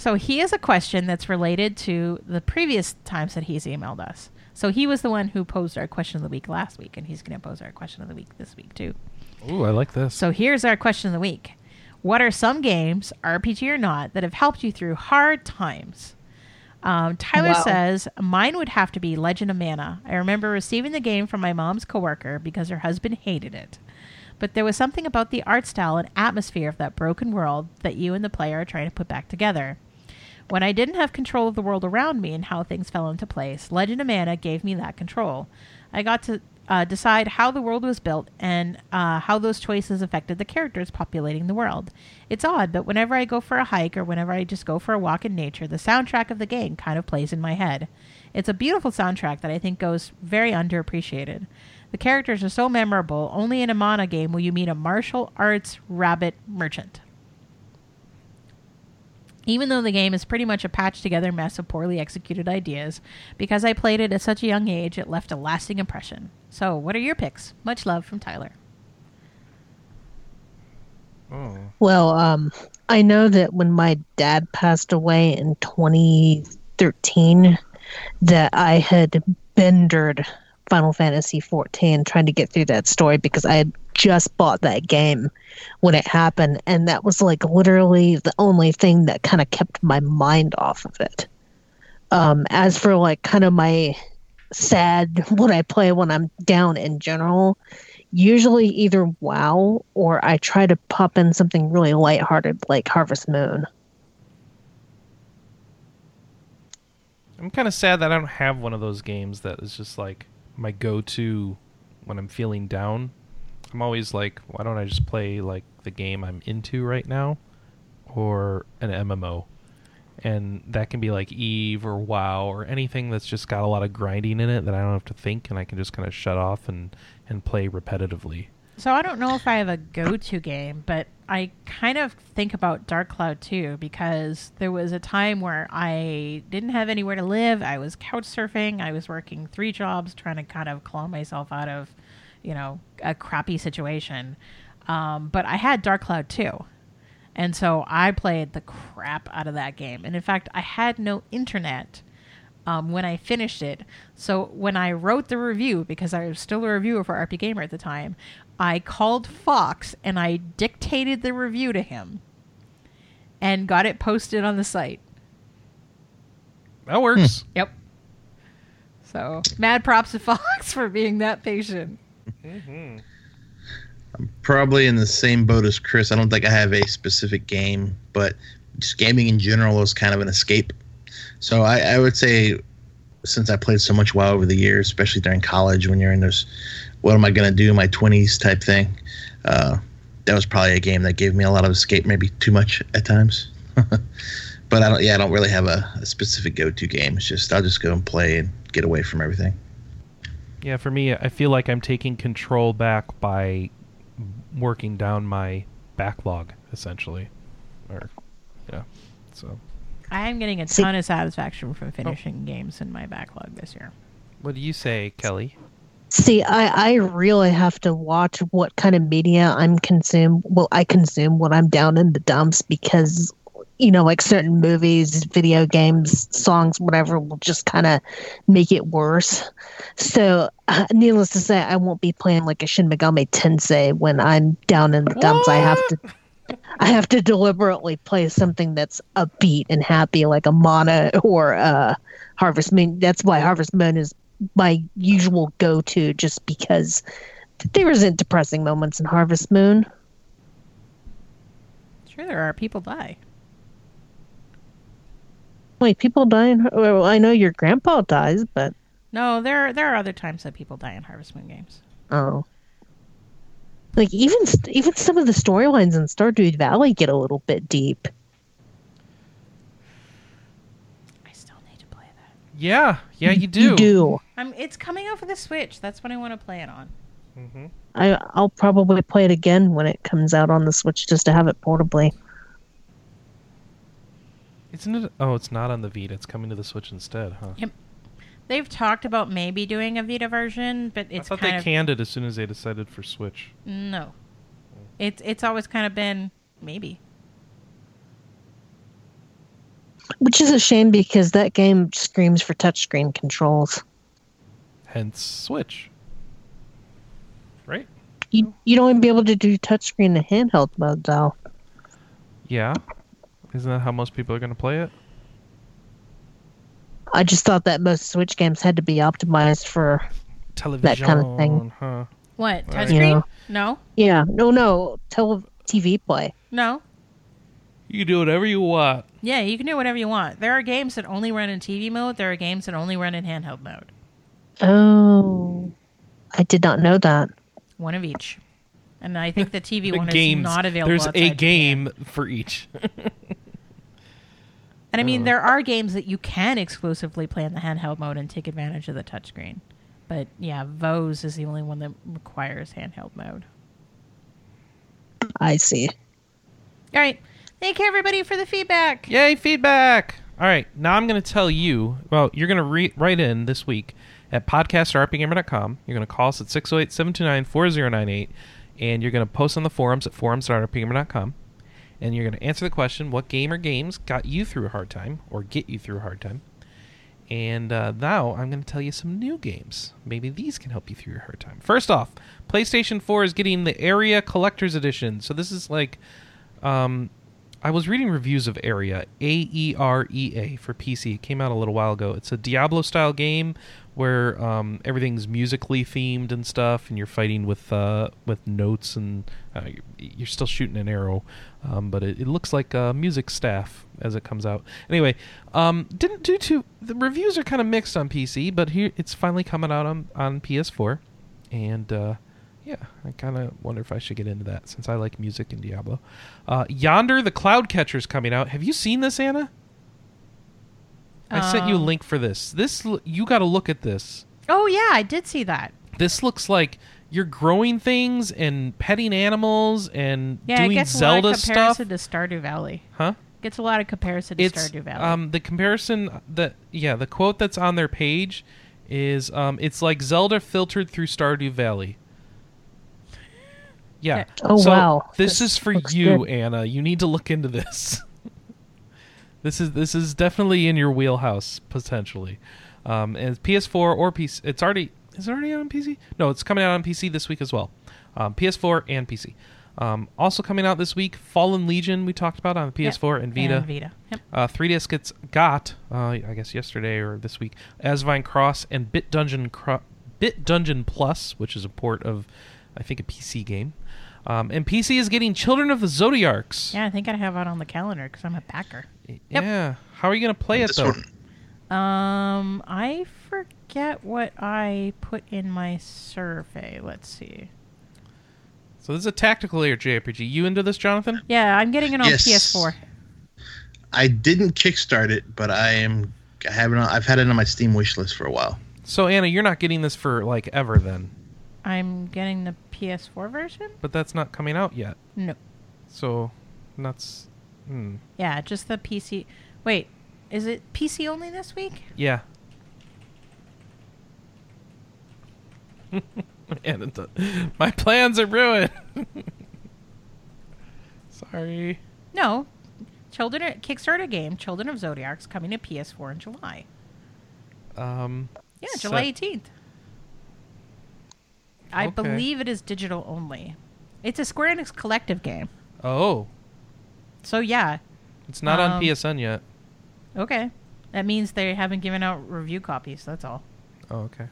So he has a question that's related to the previous times that he's emailed us. So he was the one who posed our question of the week last week, and he's going to pose our question of the week this week too. Ooh, I like this. So here's our question of the week. What are some games, RPG or not, that have helped you through hard times? Um, Tyler Wow. says, Mine would have to be Legend of Mana. I remember receiving the game from my mom's coworker because her husband hated it. But there was something about the art style and atmosphere of that broken world that you and the player are trying to put back together. When I didn't have control of the world around me and how things fell into place, Legend of Mana gave me that control. I got to uh, decide how the world was built and uh, how those choices affected the characters populating the world. It's odd, but whenever I go for a hike or whenever I just go for a walk in nature, the soundtrack of the game kind of plays in my head. It's a beautiful soundtrack that I think goes very underappreciated. The characters are so memorable, only in a Mana game will you meet a martial arts rabbit merchant. Even though the game is pretty much a patched together mess of poorly executed ideas, because I played it at such a young age, it left a lasting impression. So, what are your picks? Much love from Tyler. Oh. Well, um, I know that when my dad passed away in 2013, that I had bendered Final Fantasy 14 trying to get through that story because I had just bought that game when it happened, and that was like literally the only thing that kind of kept my mind off of it. Um, as for like kind of my sad what I play when I'm down in general, usually either WoW or I try to pop in something really lighthearted like Harvest Moon. I'm kind of sad that I don't have one of those games that is just like my go-to when I'm feeling down. I'm always like, why don't I just play like the game I'm into right now, or an MMO, and that can be like Eve or WoW or anything that's just got a lot of grinding in it that I don't have to think and I can just kind of shut off and and play repetitively. So I don't know if I have a go-to game, but I kind of think about Dark Cloud 2 because there was a time where I didn't have anywhere to live. I was couch surfing. I was working three jobs trying to kind of claw myself out of, you know, a crappy situation. Um, but I had Dark Cloud 2. And so I played the crap out of that game. And in fact, I had no internet um, when I finished it. So when I wrote the review, because I was still a reviewer for RP Gamer at the time, I called Fox and I dictated the review to him and got it posted on the site. That works. Yep. So mad props to Fox for being that patient. Mm-hmm. I'm probably in the same boat as Chris. I don't think I have a specific game, but just gaming in general is kind of an escape. So I, I would say, since I played so much WoW over the years, especially during college when you're in those, what am I going to do in my 20s type thing, uh, that was probably a game that gave me a lot of escape, maybe too much at times. but I don't, yeah, I don't really have a, a specific go-to game. It's just I'll just go and play and get away from everything. Yeah, for me, I feel like I'm taking control back by working down my backlog, essentially. Or, yeah. So, I am getting a See- ton of satisfaction from finishing games in my backlog this year. what do you say, Kelly? See, I, I really have to watch what kind of media I'm consume. Well, I consume when I'm down in the dumps because, you know, like certain movies, video games, songs, whatever, will just kind of make it worse. So, uh, needless to say, I won't be playing like a Shin Megami Tensei when I'm down in the dumps. I have to. I have to deliberately play something that's upbeat and happy, like a Mana or a Harvest Moon. That's why Harvest Moon is my usual go-to, just because there isn't depressing moments in Harvest Moon. Sure, there are people die. Wait, people die. In, well, I know your grandpa dies, but No, there there are other times that people die in Harvest Moon games. oh, like even even some of the storylines in Stardew Valley get a little bit deep. I still need to play that. Yeah, yeah, you do. You do. Um, it's coming out for the Switch. That's what I want to play it on. hmm I I'll probably play it again when it comes out on the Switch just to have it portably. Isn't it? Oh, it's not on the Vita. It's coming to the Switch instead, huh? Yep. They've talked about maybe doing a Vita version, but it's I thought kind they of canned it as soon as they decided for Switch. no. It's it's always kind of been maybe. Which is a shame because that game screams for touchscreen controls. Hence Switch. Right? You you don't even be able to do touchscreen in handheld mode though. Yeah. Isn't that how most people are going to play it? I just thought that most Switch games had to be optimized for Television. that kind of thing. Huh? What Right. touchscreen? Yeah. No, yeah no no tele TV play. no. You can do whatever you want. Yeah, you can do whatever you want. There are games that only run in TV mode. There are games that only run in handheld mode. Oh, I did not know that. One of each. And I think the TV The one games. is not available. There's outside a Japan. game for each. And I mean, Oh. there are games that you can exclusively play in the handheld mode and take advantage of the touchscreen. But yeah, VOEZ is the only one that requires handheld mode. I see. All right. Thank you, everybody, for the feedback. Yay, feedback! All right, now I'm going to tell you. Well, you're going to re- write in this week at podcast.rpgamer.com. You're going to call us at 608 729 4098, and you're going to post on the forums at forums.rpgamer.com. And you're going to answer the question what game or games got you through a hard time or get you through a hard time? And uh, now I'm going to tell you some new games. Maybe these can help you through your hard time. First off, PlayStation 4 is getting the AeREA Collector's Edition. So this is like. Um, I was reading reviews of AeREA, A E R E A for PC. It came out a little while ago. It's a Diablo style game where um, everything's musically themed and stuff, and you're fighting with uh, with notes and uh, you're- still shooting an arrow, um, but it, it looks like uh, music staff as it comes out. Anyway, um, didn't do too. The reviews are kind of mixed on PC, but here it's finally coming out on on PS4, and. Uh, yeah, I kind of wonder if I should get into that since I like music in Diablo. Uh, Yonder, the Cloud Catcher's coming out. Have you seen this, Anna? I sent you a Um, link for this. This you got to look at this. Oh, yeah, I did see that. This looks like you're growing things and petting animals and Yeah, doing it gets Zelda a lot of stuff. to Stardew Valley. Huh? Gets a lot of comparison to It's Stardew Valley. um the comparison that yeah the quote that's on their page is um it's like Zelda filtered through Stardew Valley. Yeah. Yeah. Oh, So wow. This, This is for you, good. Anna. You need to look into this. this is this is definitely in your wheelhouse potentially. Um, and PS4 or PC. It's already is it already on PC? No, it's coming out on PC this week as well. Um, PS4 and PC. Um, also coming out this week, Fallen Legion. We talked about on PS4 and Vita. And Vita. Yep. Uh, 3DS gets got, uh, I guess yesterday or this week, Asdivine Cross and Bit Dungeon Cro- Bit Dungeon Plus, which is a port of, I think, a PC game. Um, and PC is getting Children of the Zodiarcs. Yeah, I think I have it on the calendar because I'm a backer. Yep. Yeah. How are you going to play it though? Um, I forget what I put in my survey. Let's see. So this is a tactical layer JRPG. You into this, Jonathan? Yeah, I'm getting it on Yes. PS4. I didn't kickstart it, but I am. I have it on, I've had it on my Steam wish list for a while. So Anna, you're not getting this for like ever then, I'm getting the PS4 version. but that's not coming out yet. No. So that's hmm. Yeah, just the PC. Wait, is it PC only this week? Yeah. and it, my plans are ruined. Sorry. No. Children Kickstarter game Children of Zodiarcs coming to PS4 in July. Um. Yeah, July 18th. I Okay. believe it is digital only. It's a Square Enix collective game. Oh, So yeah, it's not on Um, PSN yet. okay. That means they haven't given out review copies. That's all. Oh, okay.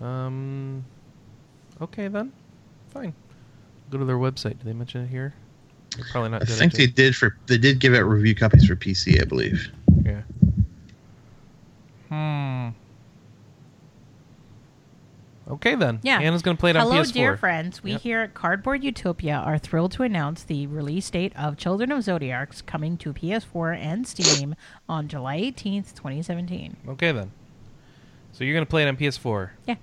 Um. Okay then. Fine. Go to their website. Did they mention it here? They're probably not. I think they did for. They did give out review copies for PC, I believe. Yeah. Hmm. Okay then. Yeah. Anna's gonna play it on PS4. dear friends. We Yep. here at Cardboard Utopia are thrilled to announce the release date of Children of Zodiarcs coming to PS4 and Steam on July 18th, 2017. Okay then. So you're gonna play it on PS4. Yeah.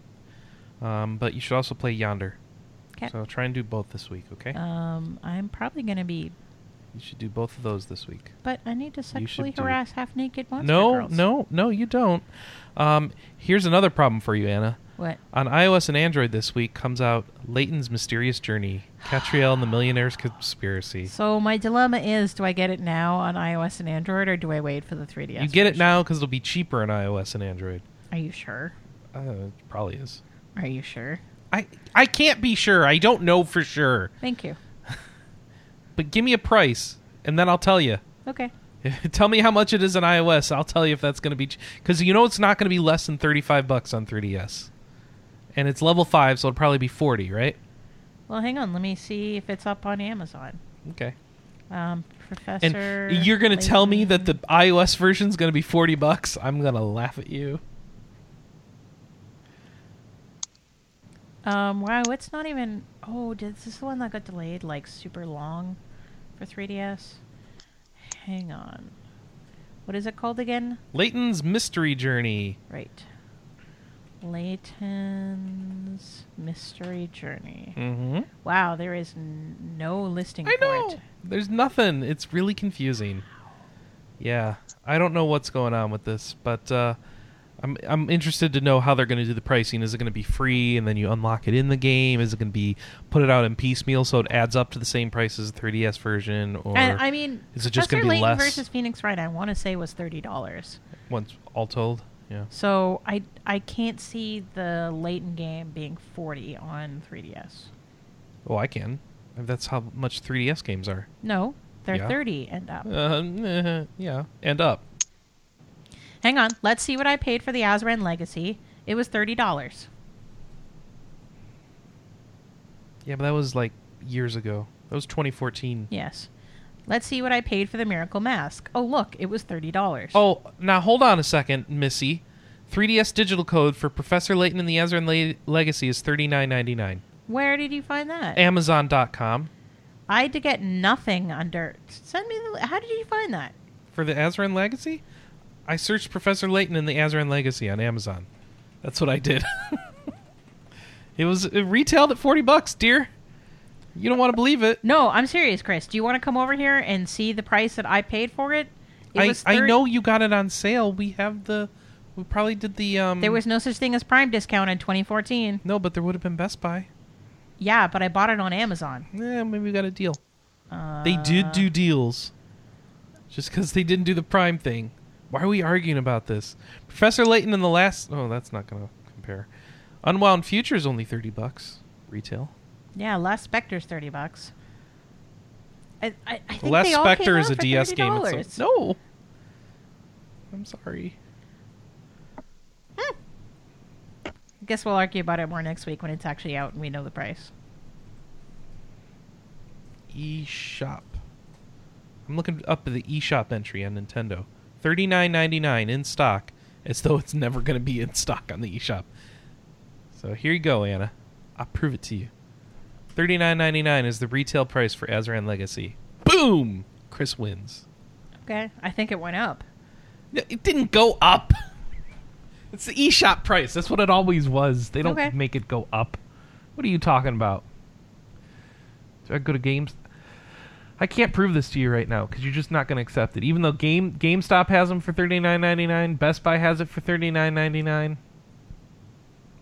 Um, but you should also play Yonder. Okay. So try and do both this week, okay? Um, I'm probably going to be, you should do both of those this week. but I need to sexually harass half naked monster no, girls. no, no, you don't. Um, here's another problem for you, Anna. What? On iOS and Android this week comes out Layton's Mysterious Journey, Katrielle and the Millionaire's Conspiracy. So my dilemma is: do I get it now on iOS and Android, or do I wait for the 3DS? you get it version? now because it'll be cheaper on iOS and Android. Are you sure? Uh, it probably is. Are you sure? I I can't be sure. I don't know for sure. Thank you. But give me a price, and then I'll tell you. Okay. tell me how much it is on iOS. I'll tell you if that's going to be because you know it's not going to be less than thirty-five bucks on 3ds, and it's level five, so it'll probably be forty, right? Well, hang on. Let me see if it's up on Amazon. Okay. Um, Professor. And you're going to tell me that the iOS version is going to be forty bucks? I'm going to laugh at you. Um, wow, it's not even. Oh, did this is the one that got delayed like super long for 3DS? Hang on. What is it called again? Layton's Mystery Journey. Right. Layton's Mystery Journey. Mm-hmm. Wow, there is n- no listing I for know. it. There's nothing. It's really confusing. Yeah, I don't know what's going on with this, but uh, I'm I'm interested to know how they're going to do the pricing. Is it going to be free and then you unlock it in the game? Is it going to be put it out in piecemeal so it adds up to the same price as the 3DS version, or And I mean, is it just gonna be Layton less? versus Phoenix Wright? I want to say was thirty dollars. once all told? Yeah. So I I can't see the Layton game being forty on 3DS. Oh, I can. That's how much 3DS games are. No, they're Yeah. thirty and up. Uh, yeah, and up. Hang on, let's see what I paid for the Azran Legacy. It was thirty dollars. Yeah, but that was like years ago. That was 2014. Yes. Let's see what I paid for the Miracle Mask. Oh, look, it was thirty dollars. Oh, now hold on a second, Missy. 3DS digital code for Professor Layton and the Azran Le- Legacy is thirty nine ninety nine. where did you find that? Amazon.com I had to get nothing under. Send me the. How did you find that? for the Azran Legacy. I searched Professor Layton and the Azran Legacy on Amazon. That's what I did. it was it retailed at forty bucks, dear. You don't want to believe it. No, I'm serious, Chris. Do you want to come over here and see the price that I paid for it? It I, was I know you got it on sale. We have the. We probably did the. um there was no such thing as Prime discount in 2014. no, but there would have been Best Buy. Yeah, but I bought it on Amazon. Yeah, maybe we got a deal. Uh, They did do deals. Just because they didn't do the Prime thing. Why are we arguing about this? Professor Layton in the last. Oh, that's not going to compare. Unwound Future is only 30 bucks retail. Yeah, Last Spectre's 30 bucks. I, I, I think The Last Spectre is a DS game. $30. It's a, no. I'm sorry. Hmm. I Guess we'll argue about it more next week when it's actually out and we know the price. eShop. I'm looking up the eShop entry on Nintendo. Thirty nine ninety nine in stock, as though it's never going to be in stock on the eShop. So here you go, Anna. I'll prove it to you. Thirty nine ninety nine is the retail price for Azran Legacy. Boom! Chris wins. Okay, I think it went up. No, It didn't go up. It's the eShop price. That's what it always was. They don't Okay. make it go up. What are you talking about? Do I go to games? I can't prove this to you right now because you're just not going to accept it. Even though Game GameStop has them for thirty nine ninety nine, Best Buy has it for thirty nine ninety nine.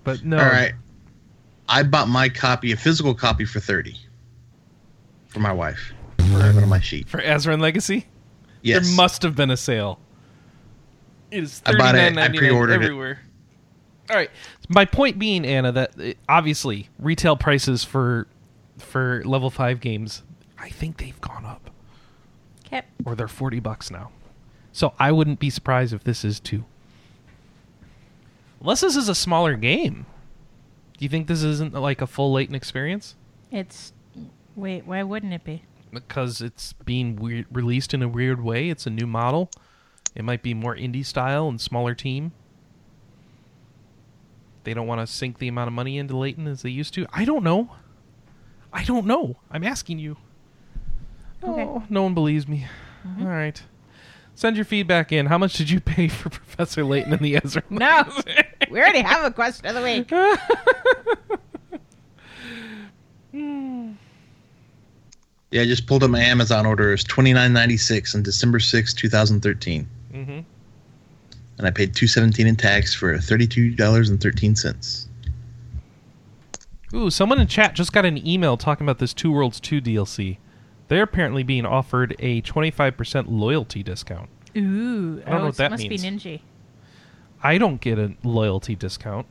But no, All right. I bought my copy, a physical copy, for thirty for my wife. I have it on my sheet. for Azran Legacy, Yes. there must have been a sale. It is I thirty bought it. I nine ninety nine pre-ordered it. everywhere. All right. My point being, Anna, that uh, obviously retail prices for for level five games, I think they've gone up, Okay. or they're forty bucks now. So I wouldn't be surprised if this is too. Unless this is a smaller game. Do you think this isn't like a full Layton experience? It's. Wait, why wouldn't it be? because it's being weird, released in a weird way. It's a new model. It might be more indie style and smaller team. They don't want to sink the amount of money into Layton as they used to. I don't know. I don't know. I'm asking you. Okay. Oh, no one believes me. Mm-hmm. All right. Send your feedback in. How much did you pay for Professor Layton and the Azran? No, we already have a question of the week. Yeah, I just pulled up my Amazon order. It's twenty nine ninety six on December sixth, two thousand thirteen, mm-hmm. and I paid two seventeen in tax for thirty two dollars and thirteen cents. Ooh, someone in chat just got an email talking about this Two Worlds 2 DLC. They're apparently being offered a 25% loyalty discount. Ooh, I don't know oh, what that must means. be Ninja. I don't get a loyalty discount.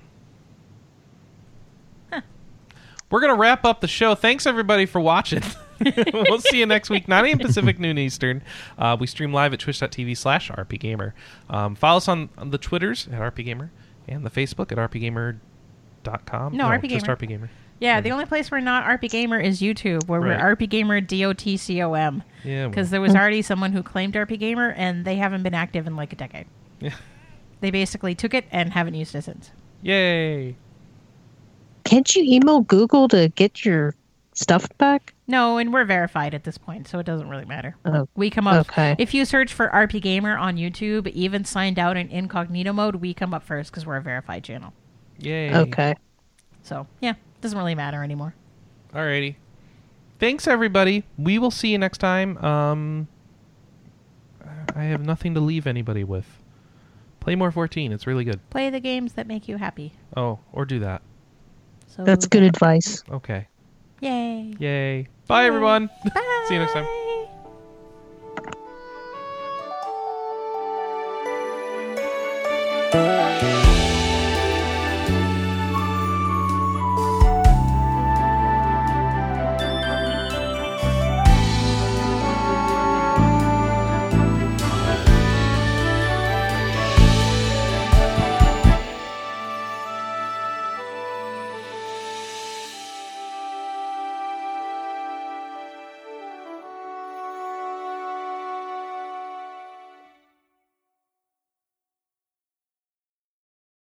We're going to wrap up the show. Thanks, everybody, for watching. we'll see you next week, 9 a.m. Pacific, noon Eastern. Uh, we stream live at twitch.tv slash rpgamer. Um, follow us on, on the Twitters at rpgamer and the Facebook at rpgamer.com. No, RP just Gamer. rpgamer. Yeah, the only place we're not RP Gamer is YouTube, where Right. we're RP Gamer DOTCOM. Yeah, Because well, there was already someone who claimed RP Gamer, and they haven't been active in like a decade. yeah. They basically took it and haven't used it since. Yay. Can't you email Google to get your stuff back? No, and we're verified at this point, so it doesn't really matter. Oh, We come up. Okay. If you search for RP Gamer on YouTube, even signed out in incognito mode, we come up first because we're a verified channel. Yay. Okay. So yeah, doesn't really matter anymore. Alrighty. Thanks everybody. We will see you next time. Um I have nothing to leave anybody with. Play more 14. It's really good. Play the games that make you happy. Oh, or do that. So That's good advice. Okay. Yay. Yay. Bye everyone. Bye. see you next time.